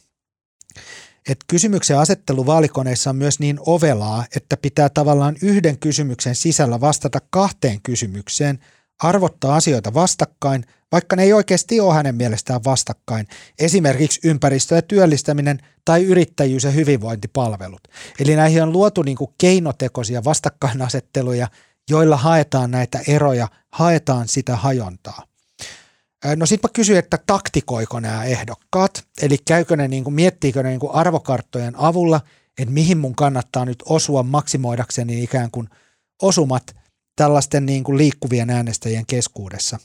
Et kysymyksen asettelu vaalikoneissa on myös niin ovelaa, että pitää tavallaan yhden kysymyksen sisällä vastata kahteen kysymykseen, arvottaa asioita vastakkain, vaikka ne ei oikeasti ole hänen mielestään vastakkain, esimerkiksi ympäristö- ja työllistäminen tai yrittäjyys- ja hyvinvointipalvelut. Eli näihin on luotu niin kuin keinotekoisia vastakkainasetteluja, joilla haetaan näitä eroja, haetaan sitä hajontaa. No sitten mä kysyin, että taktikoiko nämä ehdokkaat, eli käykö ne, niin kuin, miettiikö ne niin kuin arvokarttojen avulla, että mihin mun kannattaa nyt osua maksimoidakseni ikään kuin osumat tällaisten niin kuin liikkuvien äänestäjien keskuudessa.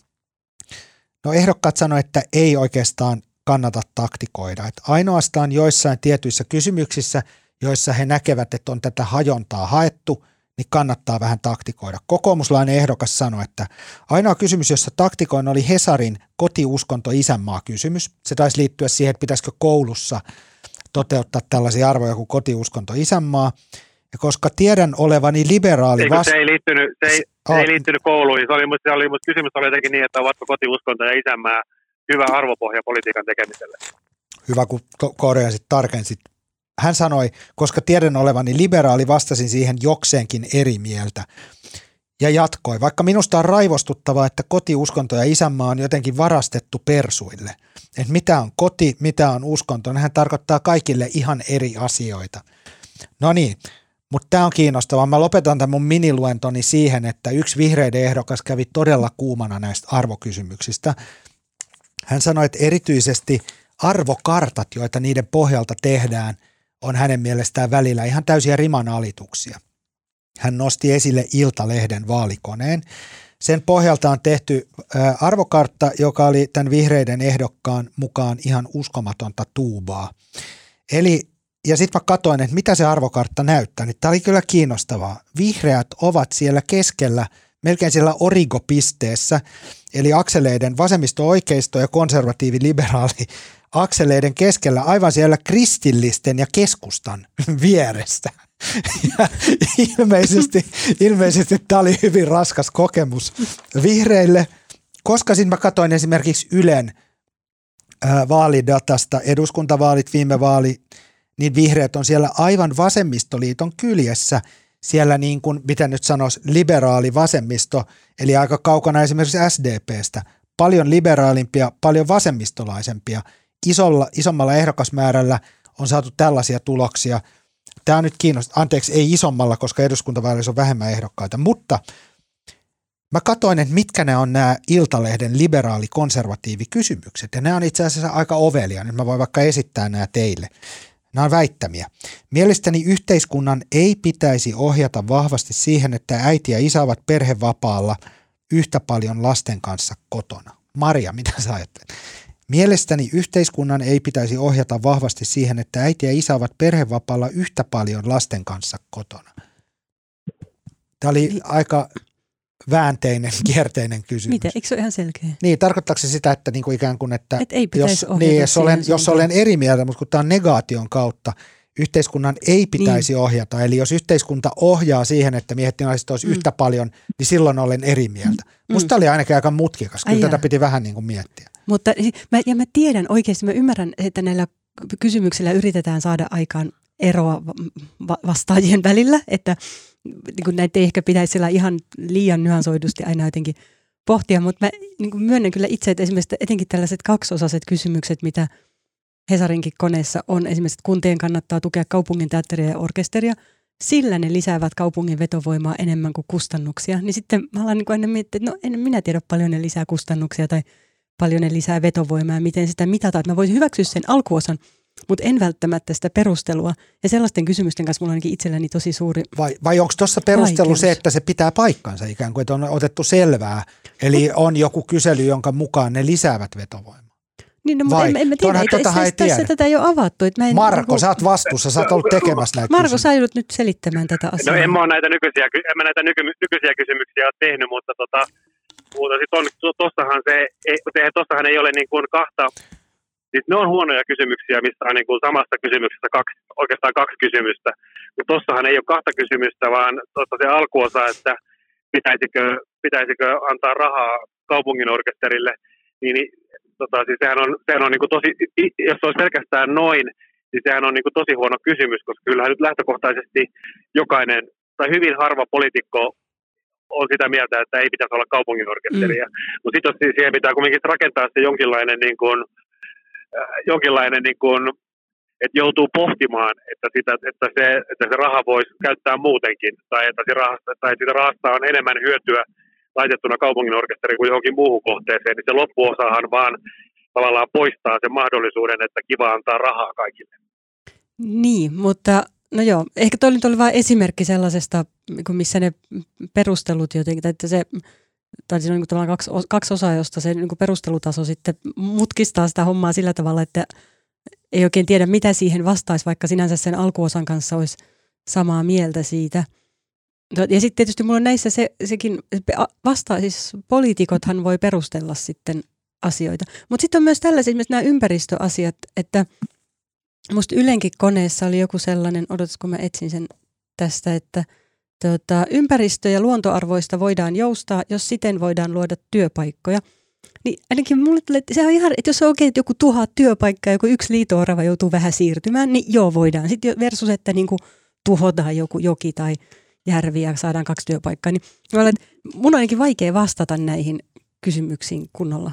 No ehdokkaat sanoivat, että ei oikeastaan kannata taktikoida, että ainoastaan joissain tietyissä kysymyksissä, joissa he näkevät, että on tätä hajontaa haettu – niin kannattaa vähän taktikoida. Kokoomuslainen ehdokas sanoi, että ainoa kysymys, jossa taktikoin oli Hesarin kotiuskonto isänmaa kysymys. Se taisi liittyä siihen, että pitäisikö koulussa toteuttaa tällaisia arvoja kuin kotiuskonto isänmaa. Ja koska tiedän olevani liberaali vasta- se ei liittynyt, se ei, se ei liittynyt kouluihin. Se oli, se oli, mutta kysymys oli jotenkin niin, että ovatko kotiuskonto ja isänmaa hyvä arvopohja politiikan tekemiselle. Hyvä, kun korjasit, tarkensit hän sanoi, koska tiedän olevani liberaali, vastasin siihen jokseenkin eri mieltä. Ja jatkoi, vaikka minusta on raivostuttavaa, että kotiuskonto ja isänmaa on jotenkin varastettu persuille. Että mitä on koti, mitä on uskonto, hän tarkoittaa kaikille ihan eri asioita. No niin, mutta tämä on kiinnostavaa. Mä lopetan tämän mun miniluentoni siihen, että yksi vihreiden ehdokas kävi todella kuumana näistä arvokysymyksistä. Hän sanoi, että erityisesti arvokartat, joita niiden pohjalta tehdään – on hänen mielestään välillä ihan täysiä rimanalituksia. Hän nosti esille Iltalehden vaalikoneen. Sen pohjalta on tehty arvokartta, joka oli tämän vihreiden ehdokkaan mukaan ihan uskomatonta tuubaa. Eli, ja sitten mä katsoin, että mitä se arvokartta näyttää, niin tämä oli kyllä kiinnostavaa. Vihreät ovat siellä keskellä, melkein siellä origopisteessä, eli akseleiden vasemmisto-oikeisto ja konservatiivi-liberaali akseleiden keskellä aivan siellä kristillisten ja keskustan vierestä. Ja ilmeisesti, ilmeisesti tämä oli hyvin raskas kokemus vihreille, koska sitten mä katsoin esimerkiksi Ylen vaalidatasta, eduskuntavaalit, viime vaali, niin vihreät on siellä aivan vasemmistoliiton kyljessä, siellä niin kuin, mitä nyt sanoisi, liberaali vasemmisto, eli aika kaukana esimerkiksi SDPstä, paljon liberaalimpia, paljon vasemmistolaisempia – isolla, isommalla ehdokasmäärällä on saatu tällaisia tuloksia. Tämä on nyt kiinnostavaa, anteeksi, ei isommalla, koska eduskuntavaaleissa on vähemmän ehdokkaita, mutta mä katsoin, että mitkä ne on nämä Iltalehden liberaali-konservatiivikysymykset, ja nämä on itse asiassa aika ovelia, nyt mä voin vaikka esittää nämä teille. Nämä on väittämiä. Mielestäni yhteiskunnan ei pitäisi ohjata vahvasti siihen, että äiti ja isä ovat perhevapaalla yhtä paljon lasten kanssa kotona. Maria, mitä sä ajattelet? Mielestäni yhteiskunnan ei pitäisi ohjata vahvasti siihen, että äiti ja isä ovat perhevapaalla yhtä paljon lasten kanssa kotona. Tämä oli niin. aika väänteinen, kierteinen kysymys. Miten? Eikö se ole ihan selkeä? Niin, tarkoittaako se sitä, että niinku ikään kuin, että Et ei jos, niin, jos, olen, jos olen eri mieltä, mutta kun tämä on negaation kautta, yhteiskunnan ei pitäisi niin. ohjata. Eli jos yhteiskunta ohjaa siihen, että miehet ja naiset olisi mm. yhtä paljon, niin silloin olen eri mieltä. Mm. Musta oli ainakin aika mutkikas. Kyllä Ai tätä jaa. piti vähän niin kuin miettiä. Mutta mä, ja mä tiedän oikeasti, mä ymmärrän, että näillä kysymyksillä yritetään saada aikaan eroa vastaajien välillä, että niin kuin näitä ei ehkä pitäisi sillä ihan liian nyansoidusti aina jotenkin pohtia, mutta mä niin kuin myönnän kyllä itse, että esimerkiksi etenkin tällaiset kaksosaiset kysymykset, mitä Hesarinkin koneessa on esimerkiksi, että kuntien kannattaa tukea kaupungin teatteria ja orkesteria, sillä ne lisäävät kaupungin vetovoimaa enemmän kuin kustannuksia. Niin sitten mä alan niin aina miettiä, että no en minä tiedä paljon ne lisää kustannuksia tai paljon ne lisää vetovoimaa ja miten sitä mitataan. Että mä voisin hyväksyä sen alkuosan, mutta en välttämättä sitä perustelua. Ja sellaisten kysymysten kanssa mulla on ainakin itselläni tosi suuri Vai, vai onko tuossa perustelu vaikeus. se, että se pitää paikkansa ikään kuin, että on otettu selvää? Eli on joku kysely, jonka mukaan ne lisäävät vetovoimaa. Niin, no, mutta en, en mä tiedä, että tota ei tässä tätä ei ole avattu. Että mä en, Marko, niin, sä oot vastuussa, sä oot ollut tekemässä näitä Marko, sä joudut nyt selittämään tätä asiaa. No en mä, näitä nykyisiä, en mä näitä nyky, nykyisiä kysymyksiä ole tehnyt, mutta tota, mutta sit on, tossahan, se, ei, tossahan ei ole niin kuin kahta, siis ne on huonoja kysymyksiä, missä on niin kuin samassa kysymyksessä kaksi, oikeastaan kaksi kysymystä. Mutta tossahan ei ole kahta kysymystä, vaan tuossa se alkuosa, että pitäisikö, pitäisikö antaa rahaa kaupungin orkesterille, niin, niin tota, siis sehän on, sehän on niin kuin tosi, jos se olisi pelkästään noin, niin sehän on niin kuin tosi huono kysymys, koska kyllähän nyt lähtökohtaisesti jokainen tai hyvin harva poliitikko on sitä mieltä, että ei pitäisi olla kaupunginorkesteria. Mm. Mutta sitten siihen pitää kuitenkin rakentaa se jonkinlainen, niin kuin, jonkinlainen niin kuin, että joutuu pohtimaan, että, sitä, että, se, että se raha voisi käyttää muutenkin, tai että, se rahasta, tai sitä rahasta on enemmän hyötyä laitettuna kaupungin orkesteriin kuin johonkin muuhun kohteeseen, niin se loppuosahan vaan tavallaan poistaa sen mahdollisuuden, että kiva antaa rahaa kaikille. Niin, mutta no joo, ehkä toi oli vain esimerkki sellaisesta, missä ne perustelut jotenkin, että se, tai siinä on niin tavallaan kaksi, kaksi osaa, josta se niin perustelutaso sitten mutkistaa sitä hommaa sillä tavalla, että ei oikein tiedä, mitä siihen vastaisi, vaikka sinänsä sen alkuosan kanssa olisi samaa mieltä siitä. Ja sitten tietysti mulla on näissä se, sekin, vasta, siis poliitikothan voi perustella sitten asioita. Mutta sitten on myös tällaisia, esimerkiksi nämä ympäristöasiat, että musta Ylenkin koneessa oli joku sellainen, odotas kun mä etsin sen tästä, että tota, ympäristö- ja luontoarvoista voidaan joustaa, jos siten voidaan luoda työpaikkoja – niin ainakin mulle tulee, että se on ihan, että jos on oikein, että joku tuhat työpaikkaa, joku yksi liitoorava joutuu vähän siirtymään, niin joo voidaan. Sitten versus, että niin kuin tuhotaan joku joki tai järvi ja saadaan kaksi työpaikkaa, niin mun on ainakin vaikea vastata näihin kysymyksiin kunnolla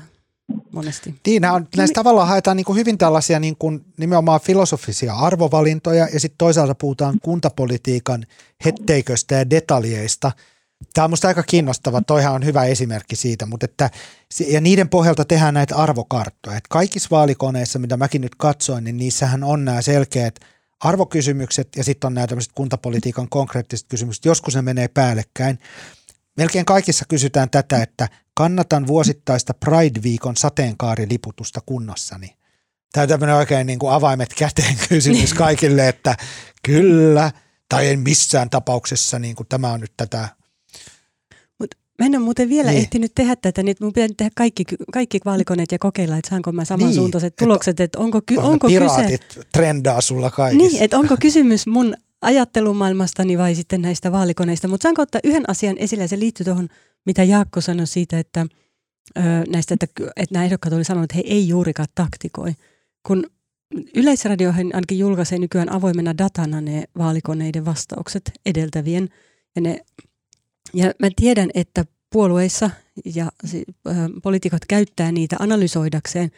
monesti. Niin, on, näistä tavallaan haetaan niin kuin hyvin tällaisia niin kuin nimenomaan filosofisia arvovalintoja ja sitten toisaalta puhutaan kuntapolitiikan hetteiköstä ja detaljeista – Tämä on minusta aika kiinnostava, toihan on hyvä esimerkki siitä, mutta että, ja niiden pohjalta tehdään näitä arvokarttoja. Että kaikissa vaalikoneissa, mitä mäkin nyt katsoin, niin niissähän on nämä selkeät arvokysymykset ja sitten on nämä tämmöiset kuntapolitiikan konkreettiset kysymykset. Joskus ne menee päällekkäin. Melkein kaikissa kysytään tätä, että kannatan vuosittaista Pride-viikon sateenkaariliputusta kunnassani. Tämä on tämmöinen oikein niin kuin avaimet käteen kysymys kaikille, että kyllä tai en missään tapauksessa niin kuin tämä on nyt tätä Mä en ole muuten vielä niin. ehtinyt tehdä tätä, niin mun pitää tehdä kaikki, kaikki vaalikoneet ja kokeilla, että saanko mä samansuuntaiset niin. tulokset, että onko, ky- onko kyse... trendaa sulla kaikissa. Niin, että onko kysymys mun ajattelumaailmastani vai sitten näistä vaalikoneista. Mutta saanko ottaa yhden asian esille, ja se liittyy tuohon, mitä Jaakko sanoi siitä, että ö, näistä, että, että nämä ehdokkaat oli sanonut, että he ei juurikaan taktikoi. Kun Yleisradiohan ainakin julkaisee nykyään avoimena datana ne vaalikoneiden vastaukset edeltävien, ja ne ja mä tiedän, että puolueissa ja äh, poliitikot käyttää niitä analysoidakseen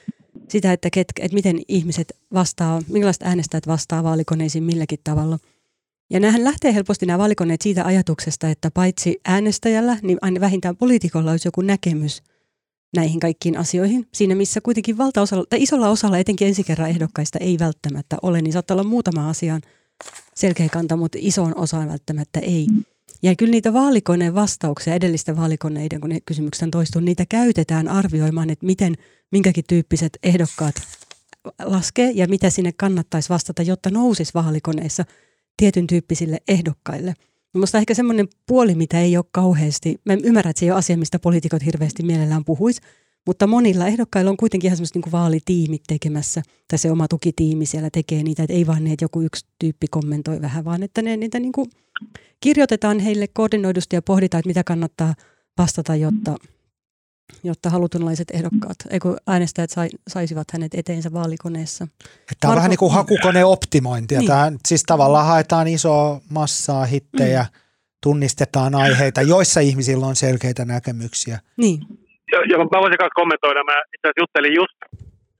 sitä, että, ketkä, että miten ihmiset vastaa, millaiset äänestäjät vastaa vaalikoneisiin milläkin tavalla. Ja nämähän lähtee helposti nämä vaalikoneet siitä ajatuksesta, että paitsi äänestäjällä, niin aina vähintään poliitikolla olisi joku näkemys näihin kaikkiin asioihin. Siinä missä kuitenkin valtaosalla, tai isolla osalla etenkin ensikerran ehdokkaista ei välttämättä ole, niin saattaa olla muutama asian selkeä kanta, mutta isoon osaan välttämättä ei. Ja kyllä niitä vaalikoneen vastauksia, edellisten vaalikoneiden, kun ne kysymykset toistuu, niitä käytetään arvioimaan, että miten, minkäkin tyyppiset ehdokkaat laskee ja mitä sinne kannattaisi vastata, jotta nousisi vaalikoneissa tietyn tyyppisille ehdokkaille. Minusta ehkä semmoinen puoli, mitä ei ole kauheasti, mä ymmärrän, että se ei ole asia, mistä poliitikot hirveästi mielellään puhuisi, mutta monilla ehdokkailla on kuitenkin ihan semmoista niin vaalitiimit tekemässä, tai se oma tukitiimi siellä tekee niitä, että ei vaan ne, että joku yksi tyyppi kommentoi vähän, vaan että ne niitä niin kuin kirjoitetaan heille koordinoidusti ja pohditaan, että mitä kannattaa vastata, jotta, jotta halutunlaiset ehdokkaat, eikö äänestäjät sai, saisivat hänet eteensä vaalikoneessa. Tämä on vähän niin kuin hakukoneoptimointia. Niin. Tämä, siis tavallaan haetaan isoa massaa hittejä, mm. tunnistetaan aiheita, joissa ihmisillä on selkeitä näkemyksiä. Niin. Ja, mä voisin kanssa kommentoida. Mä itse asiassa juttelin just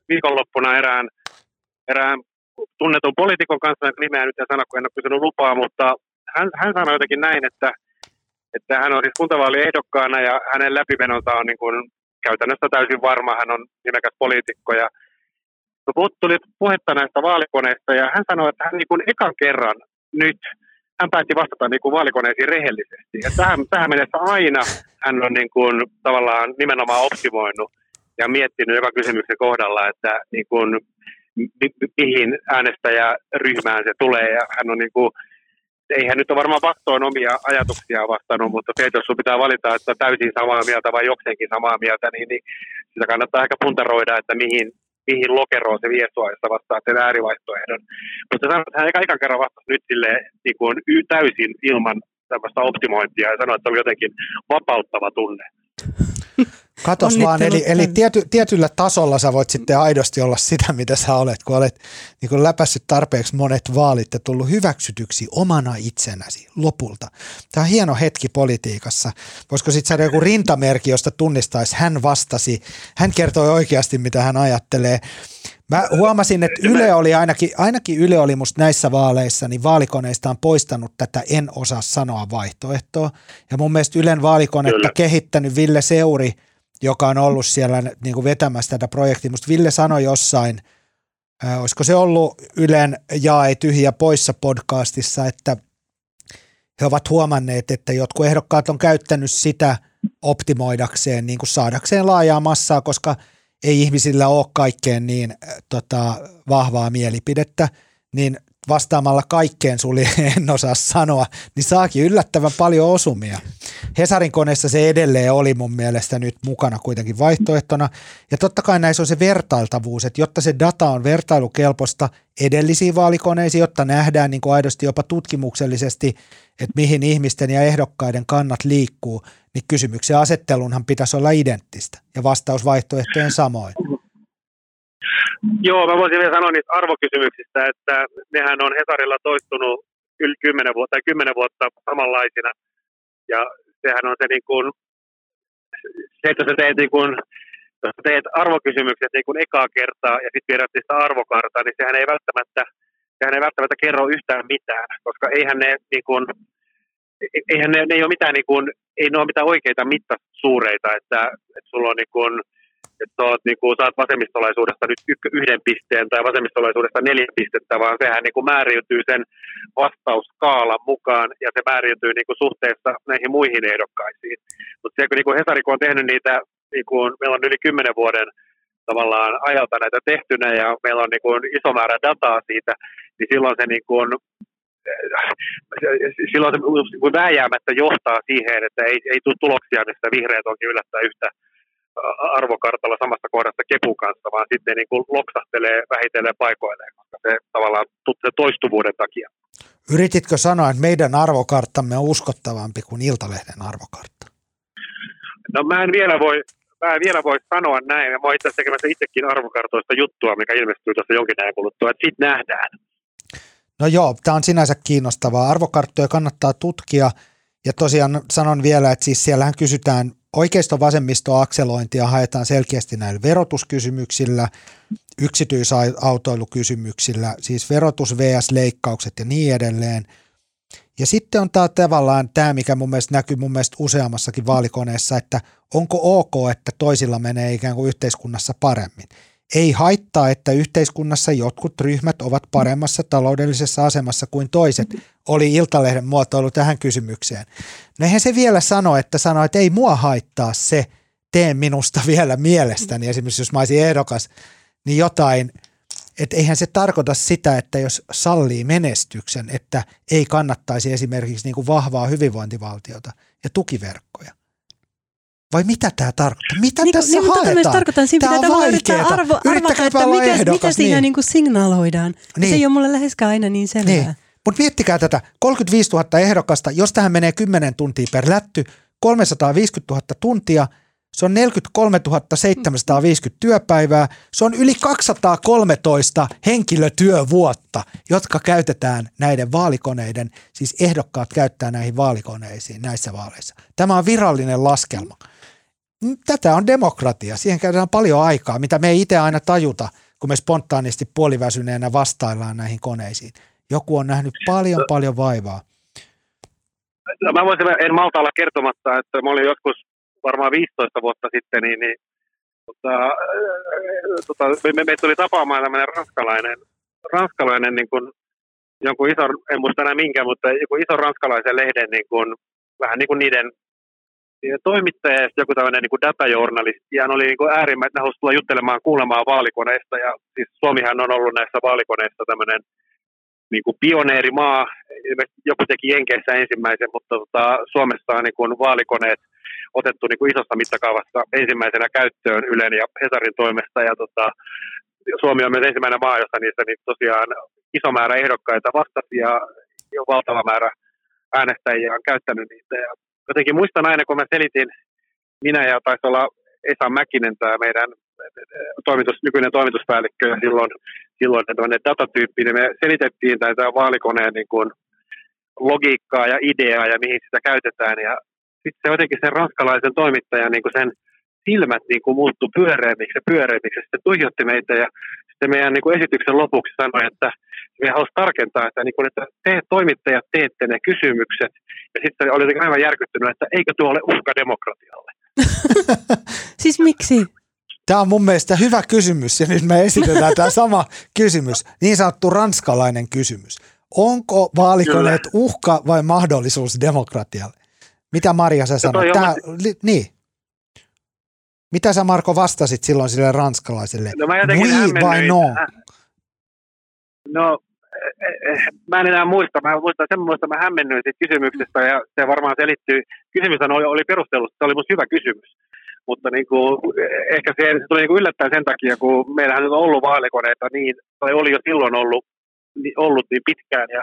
viikonloppuna erään, erään tunnetun poliitikon kanssa, nimeä nyt en sano, kun en ole kysynyt lupaa, mutta hän, hän sanoi jotenkin näin, että, että hän on siis kuntavaaliehdokkaana ja hänen läpimenonsa on niin kuin käytännössä täysin varma. Hän on nimekäs poliitikko ja tuli puhetta näistä vaalikoneista ja hän sanoi, että hän niin kuin ekan kerran nyt hän päätti vastata niin kuin vaalikoneisiin rehellisesti. Ja tähän, tähän mennessä aina hän on niin kuin, tavallaan nimenomaan optimoinut ja miettinyt joka kysymyksen kohdalla, että niin kuin, mi- mihin äänestäjäryhmään se tulee. Ja hän on niin kuin, eihän nyt ole varmaan vastoin omia ajatuksia vastannut, mutta se, että jos sun pitää valita, että täysin samaa mieltä vai jokseenkin samaa mieltä, niin, niin sitä kannattaa ehkä puntaroida, että mihin, mihin lokeroon se vie sua, jos sen äärivaihtoehdon. Mutta sanoit, että hän eikä kerran vastasi nyt sille niin kuin täysin ilman tämmöistä optimointia ja sanoi, että oli jotenkin vapauttava tunne. Katos vaan, eli, eli tiety, tietyllä tasolla sä voit sitten aidosti olla sitä, mitä sä olet, kun olet niin kun läpässyt tarpeeksi monet vaalit ja tullut hyväksytyksi omana itsenäsi lopulta. Tämä on hieno hetki politiikassa. Voisiko sitten saada joku rintamerkki, josta tunnistaisi, hän vastasi, hän kertoi oikeasti, mitä hän ajattelee. Mä huomasin, että Yle oli ainakin, ainakin Yle oli musta näissä vaaleissa, niin vaalikoneista on poistanut tätä en osaa sanoa vaihtoehtoa. Ja mun mielestä Ylen vaalikonetta Kyllä. kehittänyt Ville Seuri, joka on ollut siellä niin kuin vetämässä tätä projektia. Musta Ville sanoi jossain, äh, olisiko se ollut Ylen ei tyhjä poissa podcastissa, että he ovat huomanneet, että jotkut ehdokkaat on käyttänyt sitä optimoidakseen, niin kuin saadakseen laajaa massaa, koska – ei ihmisillä ole kaikkeen niin tota, vahvaa mielipidettä, niin vastaamalla kaikkeen suli en osaa sanoa, niin saakin yllättävän paljon osumia. Hesarin koneessa se edelleen oli mun mielestä nyt mukana kuitenkin vaihtoehtona. Ja totta kai näissä on se vertailtavuus, että jotta se data on vertailukelpoista edellisiin vaalikoneisiin, jotta nähdään niin kuin aidosti jopa tutkimuksellisesti, että mihin ihmisten ja ehdokkaiden kannat liikkuu, niin kysymyksen asettelunhan pitäisi olla identtistä ja vastausvaihtoehtojen samoin. Joo, mä voisin vielä sanoa niistä arvokysymyksistä, että nehän on Hesarilla toistunut yli kymmenen vuotta, tai kymmenen vuotta samanlaisina. Ja sehän on se niin kuin, se, että sä teet, niin kuin, jos teet arvokysymykset niin kuin ekaa kertaa ja sitten viedät sitä arvokartaa, niin sehän ei välttämättä, sehän ei välttämättä kerro yhtään mitään, koska eihän ne, niin kuin, eihän ne, ne ei ole mitään, niin kuin, ei ne ole mitään oikeita mittasuureita, että, että sulla on niin kuin, että oot, niin kuin, saat vasemmistolaisuudesta nyt yhden pisteen tai vasemmistolaisuudesta neljä pistettä, vaan sehän niin kuin määriytyy sen vastauskaalan mukaan ja se määriytyy niin kuin suhteessa näihin muihin ehdokkaisiin. Mutta se, kun niin kuin Hesari kun on tehnyt niitä, niin kuin, meillä on yli kymmenen vuoden tavallaan ajalta näitä tehtynä ja meillä on niin kuin iso määrä dataa siitä, niin silloin se niin kuin, silloin se niin vääjäämättä johtaa siihen, että ei, ei tule tuloksia, mistä vihreät onkin yllättäen yhtä arvokartalla samassa kohdassa kepun kanssa, vaan sitten niin kuin loksahtelee, vähitelee paikoilleen, koska se tavallaan se toistuvuuden takia. Yrititkö sanoa, että meidän arvokarttamme on uskottavampi kuin Iltalehden arvokartta? No mä en vielä voi, mä en vielä voi sanoa näin. Mä oon itse asiassa tekemässä itsekin arvokartoista juttua, mikä ilmestyy tuossa jonkin ajan kuluttua, että sitten nähdään. No joo, tämä on sinänsä kiinnostavaa. Arvokarttoja kannattaa tutkia. Ja tosiaan sanon vielä, että siis siellähän kysytään oikeisto-vasemmisto-akselointia haetaan selkeästi näillä verotuskysymyksillä, yksityisautoilukysymyksillä, siis verotus, VS-leikkaukset ja niin edelleen. Ja sitten on tämä tavallaan tämä, mikä mun mielestä näkyy mun mielestä useammassakin vaalikoneessa, että onko ok, että toisilla menee ikään kuin yhteiskunnassa paremmin. Ei haittaa, että yhteiskunnassa jotkut ryhmät ovat paremmassa taloudellisessa asemassa kuin toiset, oli Iltalehden muotoilu tähän kysymykseen. No eihän se vielä sano, että sanoo, että ei mua haittaa se, tee minusta vielä mielestäni, esimerkiksi jos mä olisin ehdokas, niin jotain, että eihän se tarkoita sitä, että jos sallii menestyksen, että ei kannattaisi esimerkiksi niin kuin vahvaa hyvinvointivaltiota ja tukiverkkoja. Vai mitä tämä tarkoittaa? Mitä niin, tässä niin, haetaan? Mitä tarkoitan? Siinä tämä pitää yrittää arvo, arvata, että mitä, ehdokas, mitä siinä niin. Niin kuin signaloidaan. Niin. Se ei ole mulle läheskään aina niin selvää. Niin. Mutta miettikää tätä, 35 000 ehdokasta, jos tähän menee 10 tuntia per lätty, 350 000 tuntia, se on 43 750 työpäivää, se on yli 213 henkilötyövuotta, jotka käytetään näiden vaalikoneiden, siis ehdokkaat käyttää näihin vaalikoneisiin näissä vaaleissa. Tämä on virallinen laskelma. Tätä on demokratia, siihen käytetään paljon aikaa, mitä me ei itse aina tajuta, kun me spontaanisti puoliväsyneenä vastaillaan näihin koneisiin. Joku on nähnyt paljon, paljon vaivaa. No, mä voisin, en malta olla kertomatta, että mä olin joskus varmaan 15 vuotta sitten, niin, niin tota, tota, me, me, tuli tapaamaan tämmöinen ranskalainen, ranskalainen niin kuin, jonkun ison, en muista enää minkä, mutta joku ison ranskalaisen lehden niin kuin, vähän niin kuin niiden toimittaja ja joku tämmöinen niin datajournalisti, ja oli niin äärimmäisen, hän tulla juttelemaan kuulemaan vaalikoneista, ja siis Suomihan on ollut näissä vaalikoneissa tämmöinen niin kuin pioneerimaa, joku teki Jenkeissä ensimmäisen, mutta tota, Suomessa on niin kuin vaalikoneet otettu niin kuin isossa mittakaavassa ensimmäisenä käyttöön Ylen ja Hesarin toimesta, ja tota, Suomi on myös ensimmäinen maa, jossa niissä niin tosiaan iso määrä ehdokkaita vastasi ja valtava määrä äänestäjiä on käyttänyt niitä. Ja jotenkin muistan aina, kun mä selitin minä ja taisi olla Esa Mäkinen, tämä meidän toimitus, nykyinen toimituspäällikkö, ja silloin, silloin datatyyppi, niin me selitettiin tätä vaalikoneen niin kuin logiikkaa ja ideaa ja mihin sitä käytetään. Ja sitten se jotenkin sen ranskalaisen toimittajan niin kuin sen silmät niin kuin muuttui pyöreämmiksi ja pyöreämmiksi. Ja sitten tuijotti meitä ja sitten meidän niin kuin esityksen lopuksi sanoi, että me halusi tarkentaa, että, niin kuin, että te toimittajat teette ne kysymykset. Ja sitten oli aivan järkyttynyt, että eikö tuo ole uhka demokratialle. siis miksi? Tämä on mun mielestä hyvä kysymys ja nyt me esitetään tämä sama kysymys, niin sanottu ranskalainen kysymys. Onko vaalikoneet uhka vai mahdollisuus demokratialle? Mitä Maria sä sanoit? Tämä, li, niin. Mitä sä Marko vastasit silloin sille ranskalaiselle? No mä oui vai no? No, eh, eh, mä en enää muista. Mä muistan semmoista, mä hämmennyin siitä kysymyksestä ja se varmaan selittyy. Kysymys oli, oli perustellut, se oli musta hyvä kysymys. Mutta niin kuin, ehkä se, se tuli niin kuin yllättäen sen takia, kun meillähän on ollut vaalikoneita niin, tai oli jo silloin ollut, ollut niin pitkään ja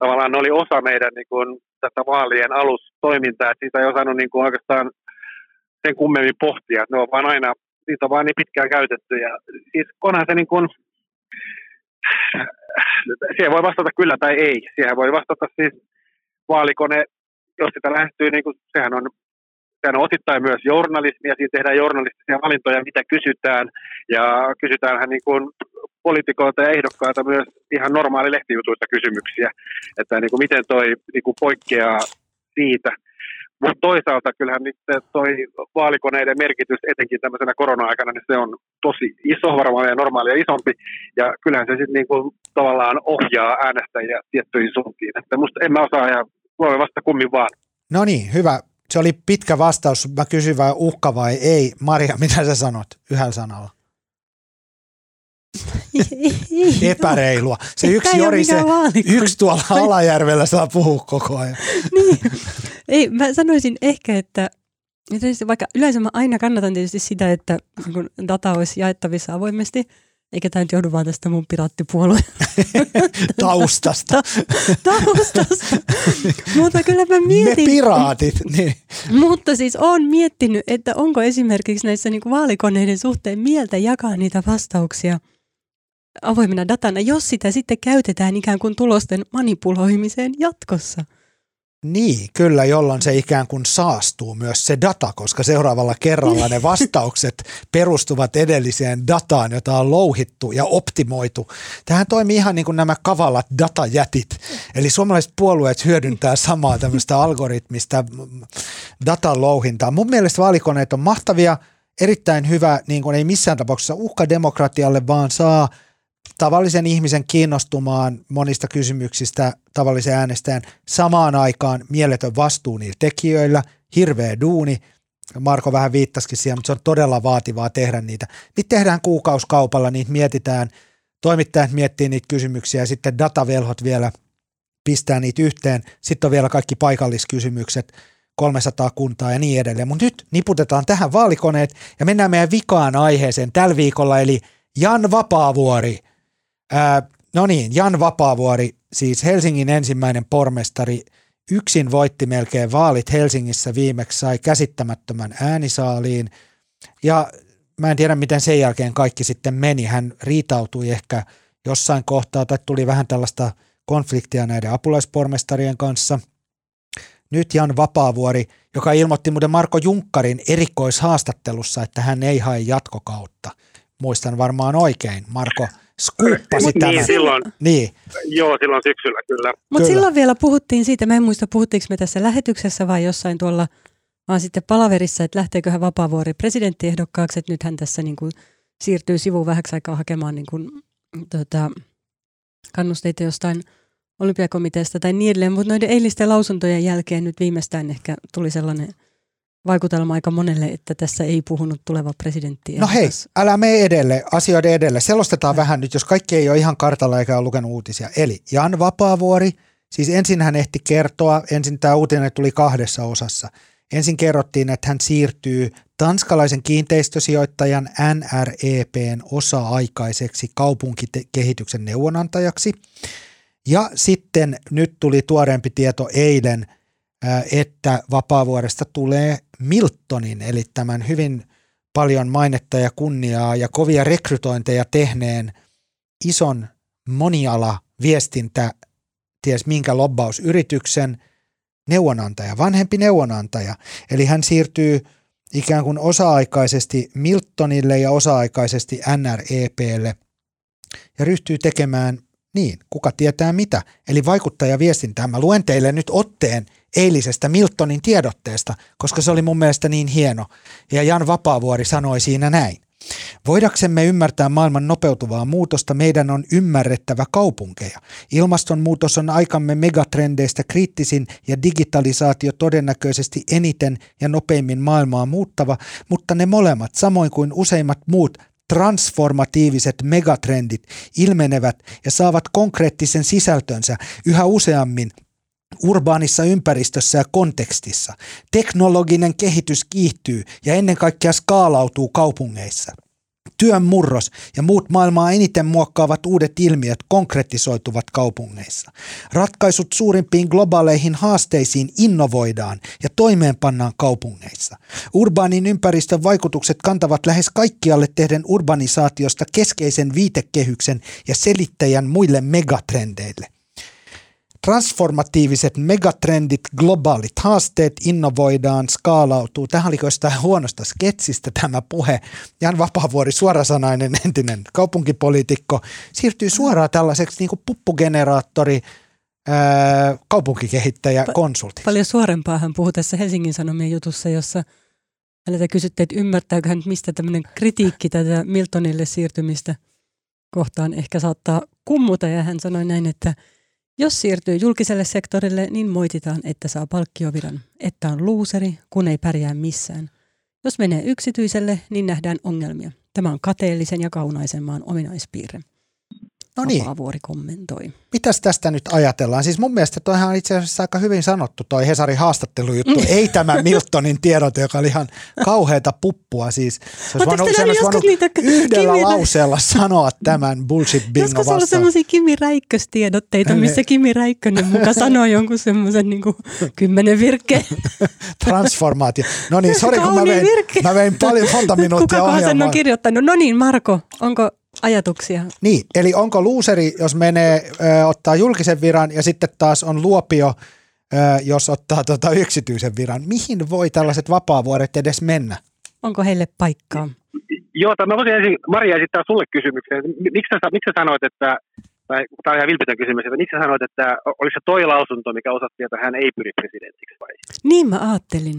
tavallaan ne oli osa meidän niin kuin, tätä vaalien alustoimintaa, että siitä ei osannut niin kuin, oikeastaan sen kummemmin pohtia, ne on vaan aina, niitä on vaan niin pitkään käytetty ja siis onhan se niin kuin, siihen voi vastata kyllä tai ei. Siihen voi vastata siis vaalikone, jos sitä lähestyy, niin kuin, sehän on sehän on osittain myös journalismia, siinä tehdään journalistisia valintoja, mitä kysytään, ja kysytäänhän niin kuin poliitikoilta ja ehdokkailta myös ihan normaali lehtijutuista kysymyksiä, että niin kuin miten toi niin kuin poikkeaa siitä. Mutta toisaalta kyllähän nyt toi vaalikoneiden merkitys, etenkin tämmöisenä korona-aikana, niin se on tosi iso, varmaan ja normaalia isompi, ja kyllähän se sitten niin kuin tavallaan ohjaa äänestäjiä tiettyihin suuntiin. Että musta en mä osaa ja voi vasta kummin vaan. No niin, hyvä se oli pitkä vastaus. Mä kysyin vai uhka vai ei. Maria, mitä sä sanot yhdellä sanalla? Epäreilua. Se yksi Jori, se yksi tuolla Alajärvellä saa puhua koko ajan. niin. Ei, mä sanoisin ehkä, että vaikka yleensä mä aina kannatan tietysti sitä, että kun data olisi jaettavissa avoimesti – eikä tämä nyt johdu vaan tästä mun piraattipuolueen taustasta. taustasta. Mutta kyllä mä mietin. Me piraatit. Niin. Mutta siis olen miettinyt, että onko esimerkiksi näissä niin vaalikoneiden suhteen mieltä jakaa niitä vastauksia avoimena datana, jos sitä sitten käytetään ikään kuin tulosten manipuloimiseen jatkossa. Niin, kyllä, jolloin se ikään kuin saastuu myös se data, koska seuraavalla kerralla ne vastaukset perustuvat edelliseen dataan, jota on louhittu ja optimoitu. Tähän toimii ihan niin kuin nämä kavalat datajätit. Eli suomalaiset puolueet hyödyntää samaa tämmöistä algoritmista datan louhintaa. Mun mielestä vaalikoneet on mahtavia, erittäin hyvä, niin kuin ei missään tapauksessa uhka demokratialle, vaan saa – tavallisen ihmisen kiinnostumaan monista kysymyksistä tavallisen äänestäjän samaan aikaan mieletön vastuu niillä tekijöillä, hirveä duuni. Marko vähän viittasikin siihen, mutta se on todella vaativaa tehdä niitä. Niitä tehdään kuukauskaupalla, niitä mietitään, toimittajat miettii niitä kysymyksiä ja sitten datavelhot vielä pistää niitä yhteen. Sitten on vielä kaikki paikalliskysymykset, 300 kuntaa ja niin edelleen. Mutta nyt niputetaan tähän vaalikoneet ja mennään meidän vikaan aiheeseen tällä viikolla, eli Jan Vapaavuori – Ää, no niin, Jan Vapaavuori, siis Helsingin ensimmäinen pormestari, yksin voitti melkein vaalit Helsingissä viimeksi, sai käsittämättömän äänisaaliin. Ja mä en tiedä, miten sen jälkeen kaikki sitten meni. Hän riitautui ehkä jossain kohtaa, tai tuli vähän tällaista konfliktia näiden apulaispormestarien kanssa. Nyt Jan Vapaavuori, joka ilmoitti muuten Marko Junkkarin erikoishaastattelussa, että hän ei hae jatkokautta. Muistan varmaan oikein. Marko skuppasi niin, tämän. Niin, silloin, niin. Joo, silloin syksyllä kyllä. Mutta silloin vielä puhuttiin siitä, mä en muista puhuttiinko me tässä lähetyksessä vai jossain tuolla, vaan sitten palaverissa, että lähteekö hän Vapaavuori presidenttiehdokkaaksi, että nyt hän tässä niin kuin siirtyy sivuun vähäksi aikaa hakemaan niin kuin, tota, kannusteita jostain olympiakomiteasta tai niin edelleen, mutta noiden eilisten lausuntojen jälkeen nyt viimeistään ehkä tuli sellainen – vaikutelma aika monelle, että tässä ei puhunut tuleva presidentti. No hei, älä mene edelle, asioiden edelle. Selostetaan ja. vähän nyt, jos kaikki ei ole ihan kartalla eikä ole lukenut uutisia. Eli Jan Vapaavuori, siis ensin hän ehti kertoa, ensin tämä uutinen tuli kahdessa osassa. Ensin kerrottiin, että hän siirtyy tanskalaisen kiinteistösijoittajan NREPn osa-aikaiseksi kaupunkikehityksen neuvonantajaksi. Ja sitten nyt tuli tuoreempi tieto eilen – että Vapaavuoresta tulee Miltonin, eli tämän hyvin paljon mainetta ja kunniaa ja kovia rekrytointeja tehneen ison moniala viestintä, ties minkä lobbausyrityksen neuvonantaja, vanhempi neuvonantaja. Eli hän siirtyy ikään kuin osa-aikaisesti Miltonille ja osa-aikaisesti NREPlle ja ryhtyy tekemään niin, kuka tietää mitä, eli vaikuttajaviestintää. Mä luen teille nyt otteen eilisestä Miltonin tiedotteesta, koska se oli mun mielestä niin hieno. Ja Jan Vapaavuori sanoi siinä näin. Voidaksemme ymmärtää maailman nopeutuvaa muutosta, meidän on ymmärrettävä kaupunkeja. Ilmastonmuutos on aikamme megatrendeistä kriittisin ja digitalisaatio todennäköisesti eniten ja nopeimmin maailmaa muuttava, mutta ne molemmat, samoin kuin useimmat muut transformatiiviset megatrendit ilmenevät ja saavat konkreettisen sisältönsä yhä useammin urbaanissa ympäristössä ja kontekstissa. Teknologinen kehitys kiihtyy ja ennen kaikkea skaalautuu kaupungeissa. Työn murros ja muut maailmaa eniten muokkaavat uudet ilmiöt konkretisoituvat kaupungeissa. Ratkaisut suurimpiin globaaleihin haasteisiin innovoidaan ja toimeenpannaan kaupungeissa. Urbaanin ympäristön vaikutukset kantavat lähes kaikkialle tehden urbanisaatiosta keskeisen viitekehyksen ja selittäjän muille megatrendeille. Transformatiiviset megatrendit, globaalit haasteet innovoidaan, skaalautuu. Tähän oli jostain huonosta sketsistä tämä puhe. Jan Vapaavuori, suorasanainen entinen kaupunkipoliitikko, siirtyy suoraan tällaiseksi niin kuin puppugeneraattori, ää, kaupunkikehittäjä, pa- konsultti. Paljon suorempaa hän puhui tässä Helsingin Sanomien jutussa, jossa häneltä kysyttiin, että ymmärtääkö hän, mistä tämmöinen kritiikki tätä Miltonille siirtymistä kohtaan ehkä saattaa kummuta. Ja hän sanoi näin, että – jos siirtyy julkiselle sektorille, niin moititaan, että saa palkkioviran, että on luuseri, kun ei pärjää missään. Jos menee yksityiselle, niin nähdään ongelmia. Tämä on kateellisen ja kaunaisen maan ominaispiirre. No niin. Vapaavuori kommentoi. Mitäs tästä nyt ajatellaan? Siis mun mielestä toihan on itse asiassa aika hyvin sanottu toi Hesarin haastattelujuttu. Ei tämä Miltonin tiedote, joka oli ihan kauheata puppua. Siis se olisi voinut, se olisi voinut niitä yhdellä Kimi... lauseella sanoa tämän bullshit bingo Joskus vastaan. Joskus semmoisia Kimi Räikköstiedotteita, missä Kimi Räikkönen muka sanoi jonkun semmoisen niin kymmenen virkkeen. Transformaatio. No niin, sori kun mä vein, mä vein paljon monta minuuttia Kuka sen on kirjoittanut? No niin, Marko, onko ajatuksia. Niin, eli onko luuseri, jos menee, ö, ottaa julkisen viran ja sitten taas on luopio, ö, jos ottaa tota yksityisen viran. Mihin voi tällaiset vapaavuodet edes mennä? Onko heille paikkaa? Joo, mä voisin ensin Maria esittää sulle kysymyksen. Miksi sä, miksi sä sanoit, että, tai tämä on ihan vilpitön kysymys, että miksi sä sanoit, että oliko se toi lausunto, mikä osoitti, että hän ei pyri presidentiksi vai? Niin mä ajattelin,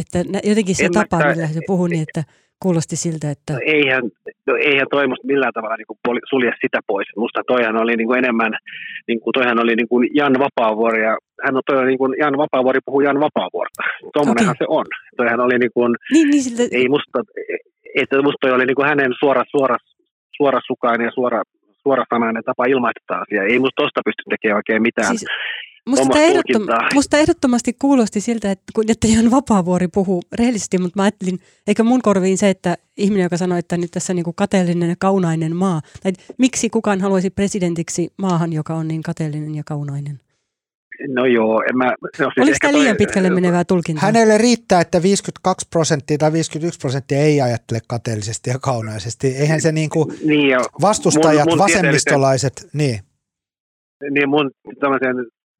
että jotenkin se en tapa, mä, millä se puhui, niin että Kuulosti siltä, että... No eihän, no eihän toi millään tavalla niin kuin sulje sitä pois. Musta toihan oli niin kuin enemmän, niin kuin toihan oli niin kuin Jan Vapaavuori ja hän on toi niin kuin Jan Vapaavuori puhuu Jan Vapaavuorta. Tuommoinenhan okay. se on. Toihan oli niin kuin, niin, niin siltä... ei musta, että musta toi oli niin kuin hänen suora, suora, suora sukainen ja suora, suorasanainen tapa ilmaista asiaa. Ei musta tosta pysty tekemään oikein mitään. Siis Musta, ehdottom, musta ehdottomasti kuulosti siltä, että, että Jan Vapaavuori puhuu rehellisesti, mutta mä ajattelin, eikä mun korviin se, että ihminen, joka sanoi, että nyt tässä on niin kateellinen ja kaunainen maa, tai miksi kukaan haluaisi presidentiksi maahan, joka on niin kateellinen ja kaunainen? No joo, en mä... No siis Oliko tämä liian pitkälle menevää tulkintaa? Hänelle riittää, että 52 prosenttia tai 51 prosenttia ei ajattele kateellisesti ja kaunaisesti. Eihän se niin kuin niin vastustajat, mun, mun vasemmistolaiset, niin. Niin mun tämmöisen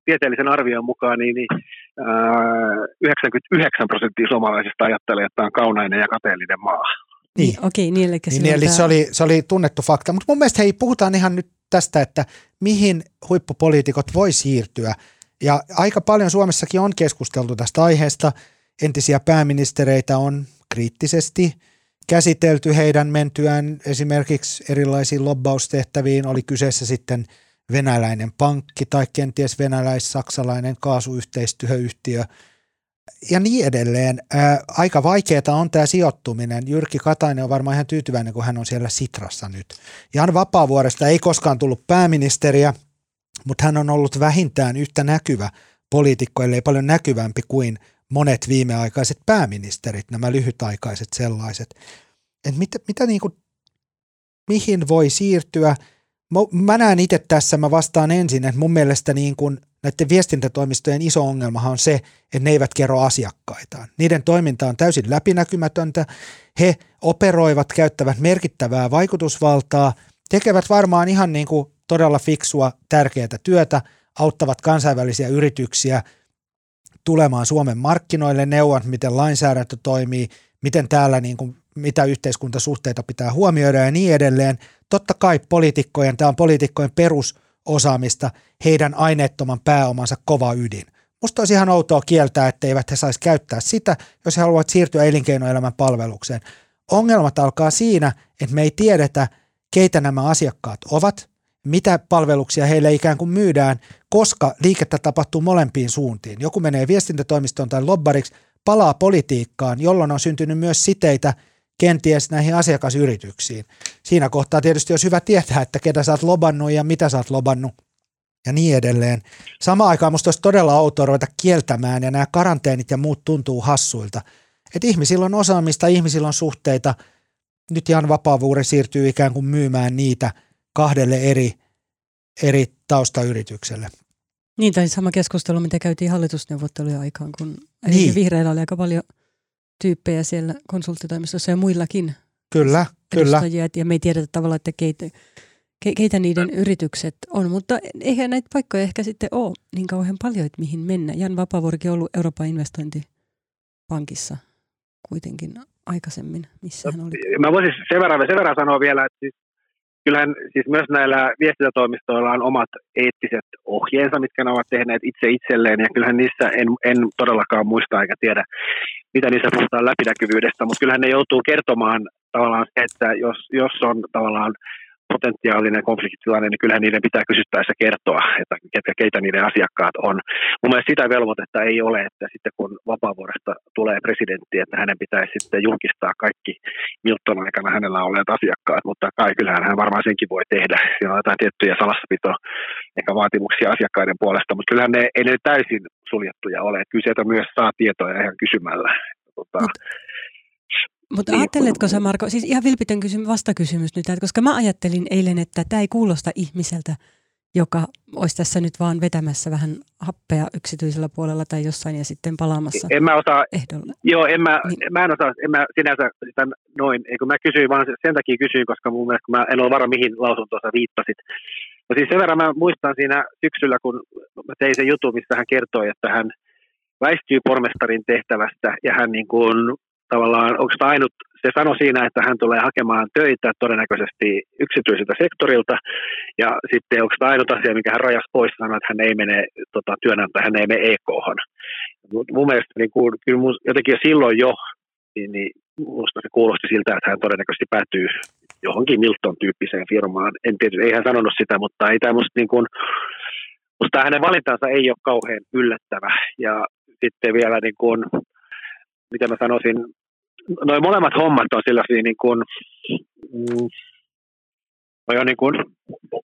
tieteellisen arvion mukaan niin, niin äh, 99 prosenttia suomalaisista ajattelee, että tämä on kaunainen ja kateellinen maa. Niin, niin okei, niin, eli, niin, eli se, oli, se oli tunnettu fakta. Mutta mun mielestä hei, puhutaan ihan nyt tästä, että mihin huippupoliitikot voi siirtyä. Ja aika paljon Suomessakin on keskusteltu tästä aiheesta. Entisiä pääministereitä on kriittisesti käsitelty heidän mentyään esimerkiksi erilaisiin lobbaustehtäviin. Oli kyseessä sitten – venäläinen pankki tai kenties venäläis-saksalainen kaasuyhteistyöyhtiö ja niin edelleen. Ää, aika vaikeaa on tämä sijoittuminen. Jyrki Katainen on varmaan ihan tyytyväinen, kun hän on siellä Sitrassa nyt. Jan Vapaavuoresta ei koskaan tullut pääministeriä, mutta hän on ollut vähintään yhtä näkyvä poliitikko, ellei paljon näkyvämpi kuin monet viimeaikaiset pääministerit, nämä lyhytaikaiset sellaiset. Et mitä, mitä niin kuin, mihin voi siirtyä – mä näen itse tässä, mä vastaan ensin, että mun mielestä niin kun näiden viestintätoimistojen iso ongelma on se, että ne eivät kerro asiakkaitaan. Niiden toiminta on täysin läpinäkymätöntä. He operoivat, käyttävät merkittävää vaikutusvaltaa, tekevät varmaan ihan niin kuin todella fiksua, tärkeää työtä, auttavat kansainvälisiä yrityksiä tulemaan Suomen markkinoille, neuvon, miten lainsäädäntö toimii, miten täällä niin kuin, yhteiskuntasuhteita pitää huomioida ja niin edelleen. Totta kai poliitikkojen, tämä on poliitikkojen perusosaamista, heidän aineettoman pääomansa kova ydin. Musta olisi ihan outoa kieltää, etteivät he saisi käyttää sitä, jos he haluavat siirtyä elinkeinoelämän palvelukseen. Ongelmat alkaa siinä, että me ei tiedetä, keitä nämä asiakkaat ovat, mitä palveluksia heille ikään kuin myydään, koska liikettä tapahtuu molempiin suuntiin. Joku menee viestintätoimistoon tai lobbariksi, palaa politiikkaan, jolloin on syntynyt myös siteitä kenties näihin asiakasyrityksiin. Siinä kohtaa tietysti olisi hyvä tietää, että ketä sä oot lobannut ja mitä sä oot lobannut ja niin edelleen. Samaan aikaan musta olisi todella outoa ruveta kieltämään ja nämä karanteenit ja muut tuntuu hassuilta. Että ihmisillä on osaamista, ihmisillä on suhteita. Nyt Jan Vapaavuuri siirtyy ikään kuin myymään niitä kahdelle eri, eri taustayritykselle. Niin, tai sama keskustelu, mitä käytiin hallitusneuvottelujen aikaan, kun niin. vihreillä oli aika paljon tyyppejä siellä konsulttitoimistossa ja muillakin Kyllä, kyllä. Ja me ei tiedetä tavallaan, että keitä, keitä niiden yritykset on, mutta eihän näitä paikkoja ehkä sitten ole niin kauhean paljon, että mihin mennä. Jan Vapaavuorikin on ollut Euroopan investointipankissa kuitenkin aikaisemmin, missä hän oli. Mä voisin sen verran, sen verran sanoa vielä, että siis kyllähän siis myös näillä viestintätoimistoilla on omat eettiset ohjeensa, mitkä ne ovat tehneet itse itselleen, ja kyllähän niissä en, en todellakaan muista eikä tiedä, mitä niissä puhutaan läpinäkyvyydestä, mutta kyllähän ne joutuu kertomaan tavallaan se, että jos, jos on tavallaan potentiaalinen konfliktitilanne, niin kyllähän niiden pitää kysyttäessä kertoa, että ketkä, keitä niiden asiakkaat on. Mun mielestä sitä velvoitetta ei ole, että sitten kun vapaavuodesta tulee presidentti, että hänen pitäisi sitten julkistaa kaikki Milton aikana hänellä olleet asiakkaat, mutta kai kyllähän hän varmaan senkin voi tehdä. Siinä on jotain tiettyjä salassapito ehkä vaatimuksia asiakkaiden puolesta, mutta kyllähän ne ei ne täysin suljettuja ole. Kyllä sieltä myös saa tietoja ihan kysymällä. Tota, mutta niin, ajatteletko sä Marko, siis ihan vilpitön kysymys, vastakysymys nyt, että koska mä ajattelin eilen, että tämä ei kuulosta ihmiseltä, joka olisi tässä nyt vaan vetämässä vähän happea yksityisellä puolella tai jossain ja sitten palaamassa en mä osaa, ehdolle. Joo, en mä, niin. mä en osaa, en mä sinänsä sitä noin, eikö mä kysyin vaan sen takia kysyin, koska mun mielestä mä en ole varma mihin lausuntossa viittasit. No siis sen verran mä muistan siinä syksyllä, kun mä tein sen jutun, missä hän kertoi, että hän väistyy pormestarin tehtävästä ja hän niin kuin tavallaan, onko tämä ainut, se sanoi siinä, että hän tulee hakemaan töitä todennäköisesti yksityiseltä sektorilta, ja sitten onko tämä ainut asia, mikä hän rajasi pois, sanoi, että hän ei mene tota, työnantaja, hän ei mene EK-hon. Mun mielestä niin kuin, kyllä mun, jotenkin jo silloin jo, niin, niin minusta se kuulosti siltä, että hän todennäköisesti päätyy johonkin Milton-tyyppiseen firmaan. En tiedä, ei hän sanonut sitä, mutta ei tämä musta niin kuin, musta hänen valintansa ei ole kauhean yllättävä. Ja sitten vielä niin kuin, miten mä sanoisin, noin molemmat hommat on sellaisia niin kuin, mm, on niin kuin,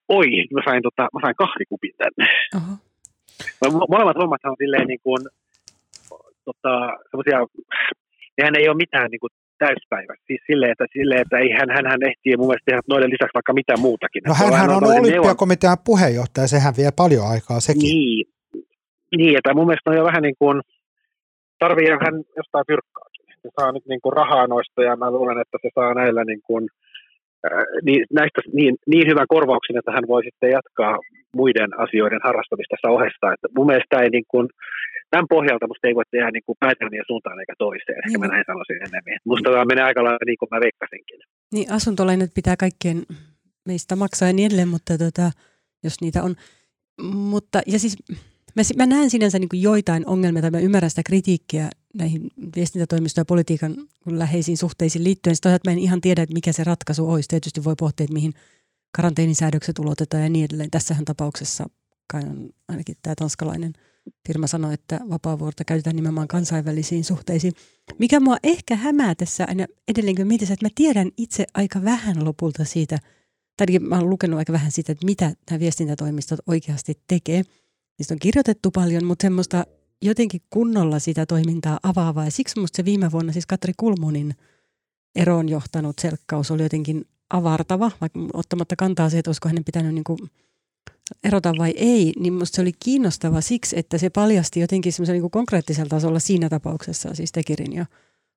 oi, mä sain, tota, mä sain kahvikupin tänne. Uh-huh. Molemmat hommat on silleen niin kuin, tota, semmoisia, nehän ei ole mitään niin kuin täyspäivä. Siis silleen, että, silleen, että ei, hän, hän, hän ehtii mun mielestä tehdä noiden lisäksi vaikka mitään muutakin. No hän on, on olympiakomitean puheenjohtaja, sehän vie paljon aikaa sekin. Niin, niin että mun mielestä on jo vähän niin kuin, tarvii hän jostain fyrkkaakin. Se saa nyt niin kuin rahaa noista ja mä luulen, että se saa näillä niin kuin, niin, näistä niin, niin hyvän korvauksen, että hän voi sitten jatkaa muiden asioiden harrastamista tässä ohessa. Että mun mielestä ei niin kuin, tämän pohjalta musta ei voi tehdä niin kuin päätelmiä suuntaan eikä toiseen. Ehkä mä näin sanoisin enemmän. Musta tämä menee aika lailla niin kuin mä veikkasinkin. Niin, asuntolainat pitää kaikkien meistä maksaa ja niin edelleen, mutta tota, jos niitä on. Mutta, ja siis Mä, mä näen sinänsä niin joitain ongelmia tai mä ymmärrän sitä kritiikkiä näihin viestintätoimistojen ja politiikan läheisiin suhteisiin liittyen. Sitten mä en ihan tiedä, että mikä se ratkaisu olisi. Tietysti voi pohtia, että mihin karanteenisäädökset ulotetaan ja niin edelleen. Tässähän tapauksessa kai on ainakin tämä tanskalainen firma sanoi, että vapaavuorta käytetään nimenomaan kansainvälisiin suhteisiin. Mikä mua ehkä hämää tässä aina edelleen, kun mietin, että mä tiedän itse aika vähän lopulta siitä, tai mä olen lukenut aika vähän siitä, että mitä nämä viestintätoimistot oikeasti tekee – Niistä on kirjoitettu paljon, mutta semmoista jotenkin kunnolla sitä toimintaa avaavaa. Ja siksi musta se viime vuonna siis Katri Kulmunin eroon johtanut selkkaus oli jotenkin avartava, vaikka ottamatta kantaa siihen, että olisiko hänen pitänyt niin kuin erota vai ei, niin minusta se oli kiinnostava siksi, että se paljasti jotenkin semmoisen niin konkreettisella tasolla siinä tapauksessa, siis Tekirin ja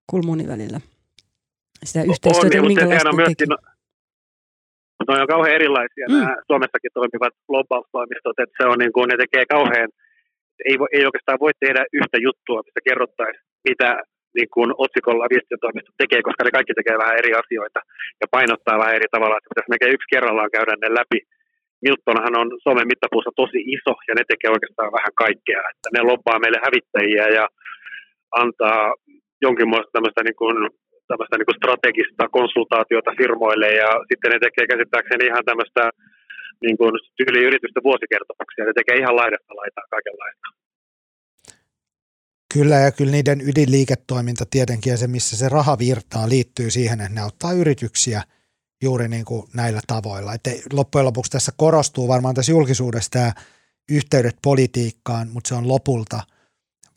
Kulmunin välillä. Sitä yhteistyötä, on, niin, mutta on myöskin, no, ne on kauhean erilaisia mm. nämä Suomessakin toimivat lobbaustoimistot, että se on niin kuin, ne tekee kauhean, ei, ei oikeastaan voi tehdä yhtä juttua, mistä kerrottaisiin, mitä niin kuin otsikolla viestintätoimisto tekee, koska ne kaikki tekee vähän eri asioita ja painottaa vähän eri tavalla, että pitäisi melkein yksi kerrallaan käydä ne läpi. Miltonhan on Suomen mittapuussa tosi iso ja ne tekee oikeastaan vähän kaikkea, että ne lobbaa meille hävittäjiä ja antaa jonkinlaista tämmöistä niin kuin tämmöistä niin kuin strategista konsultaatiota firmoille ja sitten ne tekee käsittääkseni ihan tämmöistä niin kuin tyyli yritysten vuosikertomuksia. Ne tekee ihan laidasta laitaa kaikenlaista. Kyllä ja kyllä niiden ydinliiketoiminta tietenkin ja se, missä se raha virtaa, liittyy siihen, että ne auttaa yrityksiä juuri niin kuin näillä tavoilla. Että loppujen lopuksi tässä korostuu varmaan tässä julkisuudessa tämä yhteydet politiikkaan, mutta se on lopulta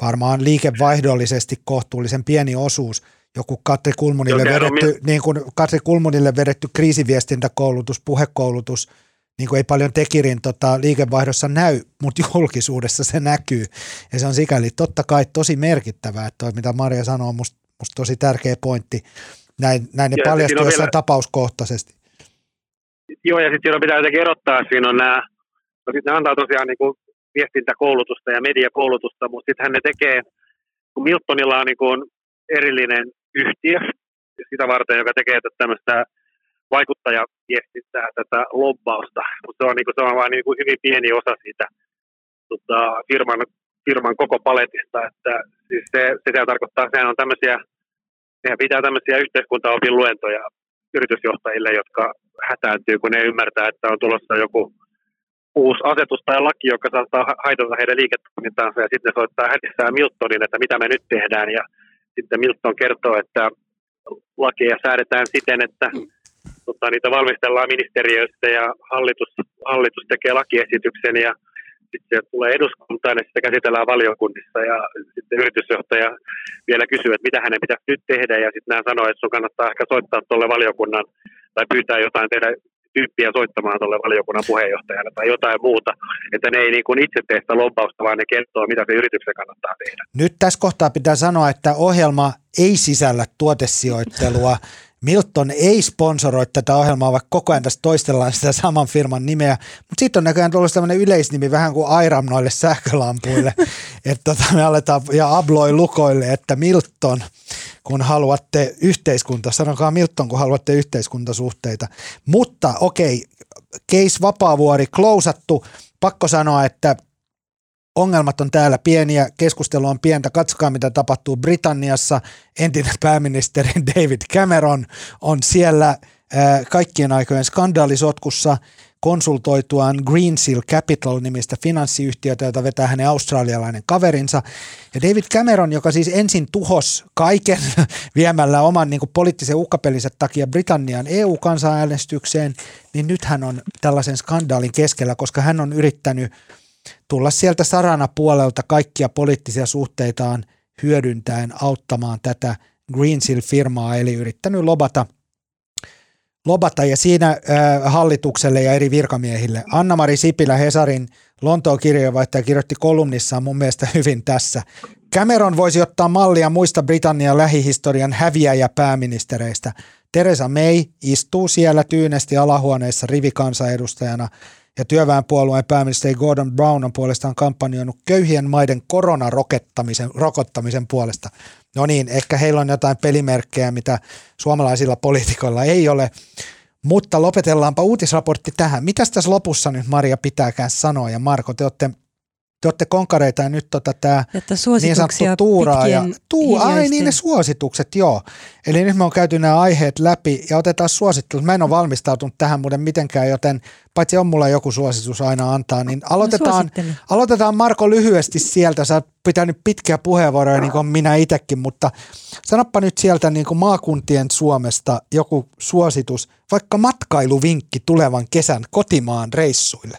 varmaan liikevaihdollisesti kohtuullisen pieni osuus – joku Katri Kulmunille, vedetty, niin kuin Katri Kulmunille vedetty kriisiviestintäkoulutus, puhekoulutus, niin kuin ei paljon Tekirin tota, liikevaihdossa näy, mutta julkisuudessa se näkyy. Ja se on sikäli totta kai tosi merkittävää, että toi, mitä Maria sanoo, on musta, musta tosi tärkeä pointti. Näin, näin ne paljastuu jossain vielä... tapauskohtaisesti. Joo, ja sitten pitää jotenkin erottaa, siinä on nämä, no sitten ne antaa tosiaan niin kuin viestintäkoulutusta ja mediakoulutusta, mutta sittenhän ne tekee, kun Miltonilla on niin kuin erillinen yhtiö sitä varten, joka tekee tämmöistä vaikuttajaviestintää, tätä lobbausta, mutta se on, niin kuin, se on vain niin kuin hyvin pieni osa siitä tota, firman, firman koko paletista, että siis se, se tarkoittaa, että on tämmöisiä, sehän pitää tämmöisiä yhteiskuntaopin luentoja yritysjohtajille, jotka hätääntyy, kun ne ymmärtää, että on tulossa joku uusi asetus tai laki, joka saattaa haitata heidän liiketoimintaansa, ja sitten soittaa hädissään Miltonin, että mitä me nyt tehdään, ja sitten Milton kertoo, että lakeja säädetään siten, että. Tota, niitä valmistellaan ministeriöistä ja hallitus, hallitus tekee lakiesityksen ja sitten se tulee eduskuntaan ja sitten käsitellään valiokunnissa. Ja sitten yritysjohtaja vielä kysyy, että mitä hänen pitäisi nyt tehdä. Ja sitten nämä sanoo, että sun kannattaa ehkä soittaa tuolle valiokunnan tai pyytää jotain tehdä tyyppiä soittamaan tuolle valiokunnan puheenjohtajalle tai jotain muuta. Että ne ei niin kuin itse tee sitä lobbausta, vaan ne kertoo, mitä se yrityksen kannattaa tehdä. Nyt tässä kohtaa pitää sanoa, että ohjelma ei sisällä tuotesijoittelua. Milton ei sponsoroi tätä ohjelmaa, vaikka koko ajan tässä toistellaan sitä saman firman nimeä, mutta sitten on näköjään tullut tämmöinen yleisnimi vähän kuin Airam noille sähkölampuille, että tota me aletaan ja abloi lukoille, että Milton, kun haluatte yhteiskunta, sanokaa Milton, kun haluatte yhteiskuntasuhteita, mutta okei, case Vapaavuori klousattu, pakko sanoa, että ongelmat on täällä pieniä, keskustelu on pientä, katsokaa mitä tapahtuu Britanniassa. Entinen pääministeri David Cameron on siellä kaikkien aikojen skandaalisotkussa konsultoituaan Greensill Capital-nimistä finanssiyhtiötä, jota vetää hänen australialainen kaverinsa. Ja David Cameron, joka siis ensin tuhos kaiken viemällä oman niin kuin poliittisen uhkapelinsä takia Britannian EU-kansanäänestykseen, niin nyt hän on tällaisen skandaalin keskellä, koska hän on yrittänyt – tulla sieltä sarana puolelta kaikkia poliittisia suhteitaan hyödyntäen auttamaan tätä Greensill-firmaa, eli yrittänyt lobata, lobata ja siinä äh, hallitukselle ja eri virkamiehille. Anna-Mari Sipilä Hesarin Lontoon kirjeenvaihtaja kirjoitti kolumnissaan mun mielestä hyvin tässä. Cameron voisi ottaa mallia muista Britannian lähihistorian häviäjä pääministereistä. Teresa May istuu siellä tyynesti alahuoneessa rivikansanedustajana – ja työväenpuolueen pääministeri Gordon Brown on puolestaan kampanjoinut köyhien maiden koronarokottamisen rokottamisen puolesta. No niin, ehkä heillä on jotain pelimerkkejä, mitä suomalaisilla poliitikoilla ei ole. Mutta lopetellaanpa uutisraportti tähän. Mitäs tässä lopussa nyt Maria pitääkään sanoa ja Marko, te olette te olette konkareita ja nyt tota tämä niin sanottu tuuraa. Ja, tuu, ai niin ne suositukset, joo. Eli nyt me on käyty nämä aiheet läpi ja otetaan suosittelut. Mä en ole valmistautunut tähän muuten mitenkään, joten paitsi on mulla joku suositus aina antaa, niin aloitetaan, aloitetaan Marko lyhyesti sieltä. Sä oot pitänyt pitkiä puheenvuoroja niin kuin minä itsekin, mutta sanoppa nyt sieltä niin kuin maakuntien Suomesta joku suositus, vaikka matkailuvinkki tulevan kesän kotimaan reissuille.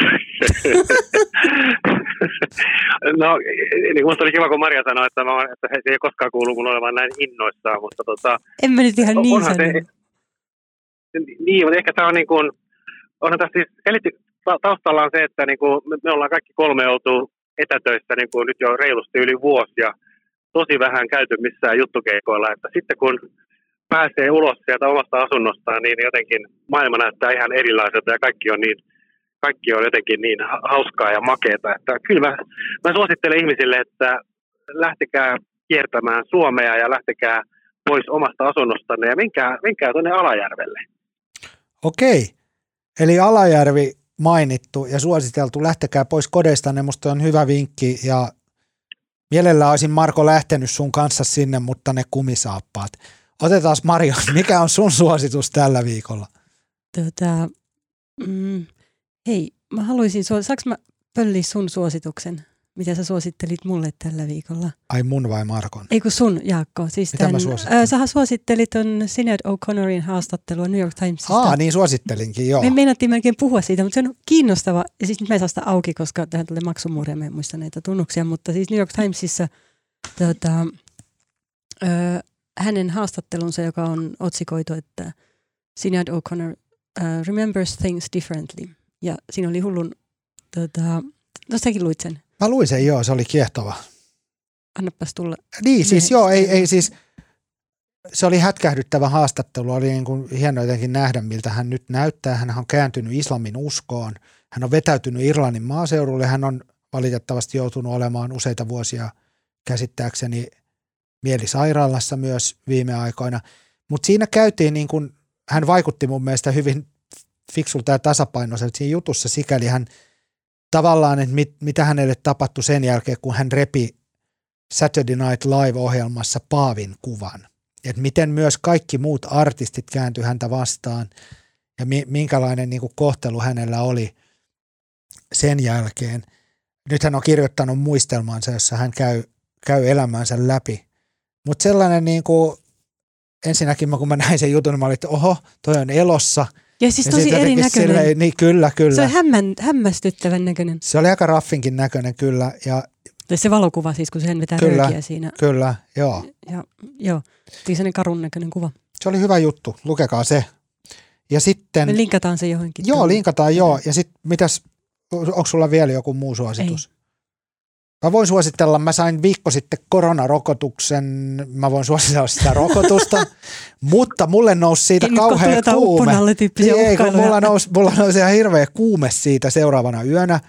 no, niin musta oli kiva, kun Maria sanoi, että, mä, että se ei koskaan kuulu mun olevan näin innoissaan, mutta tota... En mä nyt ihan niin se, Niin, mutta ehkä tämä on niin kuin, onhan tässä siis selitty, taustalla on se, että niin kuin me, me ollaan kaikki kolme oltu etätöissä niin kuin nyt jo reilusti yli vuosi ja tosi vähän käyty missään juttukeikoilla, että sitten kun pääsee ulos sieltä omasta asunnostaan, niin jotenkin maailma näyttää ihan erilaiselta ja kaikki on niin kaikki on jotenkin niin hauskaa ja makeeta, että kyllä mä, mä suosittelen ihmisille, että lähtekää kiertämään Suomea ja lähtekää pois omasta asunnostanne ja menkää, menkää tuonne Alajärvelle. Okei, eli Alajärvi mainittu ja suositeltu, lähtekää pois kodeistanne, musta on hyvä vinkki ja mielellä olisin Marko lähtenyt sun kanssa sinne, mutta ne kumisaappaat. Otetaan Mario, mikä on sun suositus tällä viikolla? Tota, mm, hei, mä haluaisin, saanko mä pölliä sun suosituksen? mitä sä suosittelit mulle tällä viikolla? Ai mun vai Markon? Ei kun sun, Jaakko. Siis mitä tämän, mä äh, sähän suosittelit on Sinead O'Connorin haastattelua New York Timesista. Aa, niin suosittelinkin, joo. Me meinattiin melkein puhua siitä, mutta se on kiinnostava. Ja siis nyt mä en saa sitä auki, koska tähän tulee maksumuuria, mä en muista näitä tunnuksia. Mutta siis New York Timesissa tota, ö, hänen haastattelunsa, joka on otsikoitu, että Sinead O'Connor uh, remembers things differently. Ja siinä oli hullun, tota, no säkin luit sen. Mä luin sen, joo, se oli kiehtova. Annapas tulla. Niin, siis joo, ei, ei siis, se oli hätkähdyttävä haastattelu, oli niin kuin hieno jotenkin nähdä, miltä hän nyt näyttää. Hän on kääntynyt islamin uskoon, hän on vetäytynyt Irlannin maaseudulle, hän on valitettavasti joutunut olemaan useita vuosia käsittääkseni mielisairaalassa myös viime aikoina. Mutta siinä käytiin niin kuin, hän vaikutti mun mielestä hyvin fiksulta ja tasapainoiselta siinä jutussa, sikäli hän – tavallaan, että mit, mitä hänelle tapahtui sen jälkeen, kun hän repi Saturday Night Live-ohjelmassa Paavin kuvan. Että miten myös kaikki muut artistit kääntyi häntä vastaan ja mi, minkälainen niin kuin kohtelu hänellä oli sen jälkeen. Nyt hän on kirjoittanut muistelmansa, jossa hän käy, käy elämänsä läpi. Mutta sellainen niin kuin, ensinnäkin kun mä näin sen jutun, niin mä olin, että oho, toi on elossa – ja siis tosi erinäköinen. Silleen, niin, kyllä, kyllä. Se on hämmän, hämmästyttävän näköinen. Se oli aika raffinkin näköinen, kyllä. Ja, tai se valokuva siis, kun sen vetää kyllä, röökiä siinä. Kyllä, joo. Ja, joo, sellainen karun näköinen kuva. Se oli hyvä juttu, lukekaa se. Ja sitten... Me linkataan se johonkin. Joo, tuonne. linkataan joo. Ja sitten mitäs, onko sulla vielä joku muu suositus? Ei. Mä voin suositella, mä sain viikko sitten koronarokotuksen, mä voin suositella sitä rokotusta, mutta mulle nousi siitä Ei kauhean kuume. Ei, kun mulla nousi, mulla nousi ihan hirveä kuume siitä seuraavana yönä.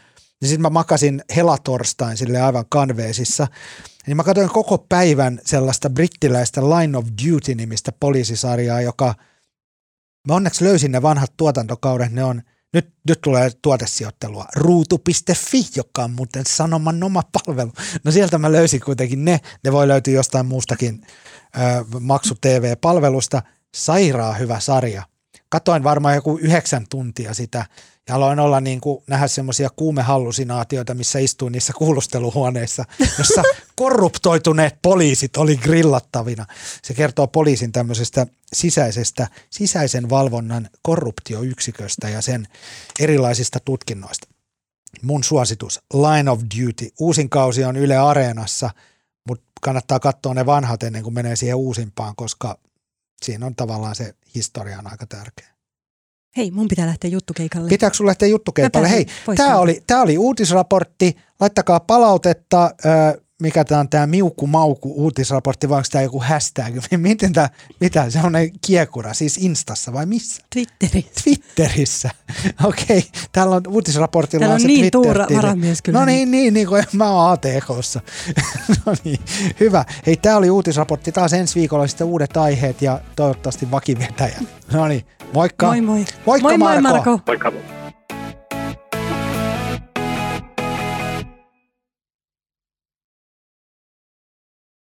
Ja sitten mä makasin helatorstain sille aivan kanveesissa. Niin mä katsoin koko päivän sellaista brittiläistä Line of Duty-nimistä poliisisarjaa, joka mä onneksi löysin ne vanhat tuotantokaudet, ne on – nyt, nyt tulee tuotesijoittelua. Ruutu.fi, joka on muuten sanoman oma palvelu. No sieltä mä löysin kuitenkin ne. Ne voi löytyä jostain muustakin maksu TV-palvelusta. Sairaa hyvä sarja. Katoin varmaan joku yhdeksän tuntia sitä ja aloin olla niin kuin, nähdä semmoisia kuumehallusinaatioita, missä istuin niissä kuulusteluhuoneissa, jossa korruptoituneet poliisit oli grillattavina. Se kertoo poliisin tämmöisestä sisäisestä, sisäisen valvonnan korruptioyksiköstä ja sen erilaisista tutkinnoista. Mun suositus, Line of Duty. Uusin kausi on Yle Areenassa, mutta kannattaa katsoa ne vanhat ennen kuin menee siihen uusimpaan, koska siinä on tavallaan se historia on aika tärkeä. Hei, mun pitää lähteä juttukeikalle. Pitääkö sun lähteä juttukeikalle? Hei, tämä oli, tää oli uutisraportti. Laittakaa palautetta. Ö, mikä tämä on tämä miukku mauku uutisraportti, vai onko tämä joku hashtag? Miten tämä, mitä, se on kiekura, siis Instassa vai missä? Twitterissä. Twitterissä, okei. Okay. Täällä on uutisraportilla Täällä on, on se niin tuura varamies kyllä. No niin, niin, niin kuin mä oon ATKssa. no niin, hyvä. Hei, tämä oli uutisraportti. Taas ensi viikolla sitten uudet aiheet ja toivottavasti vakivetäjä. No niin, moikka. Moi moi. Moikka moi, Marko. Moi Marko. Moikka.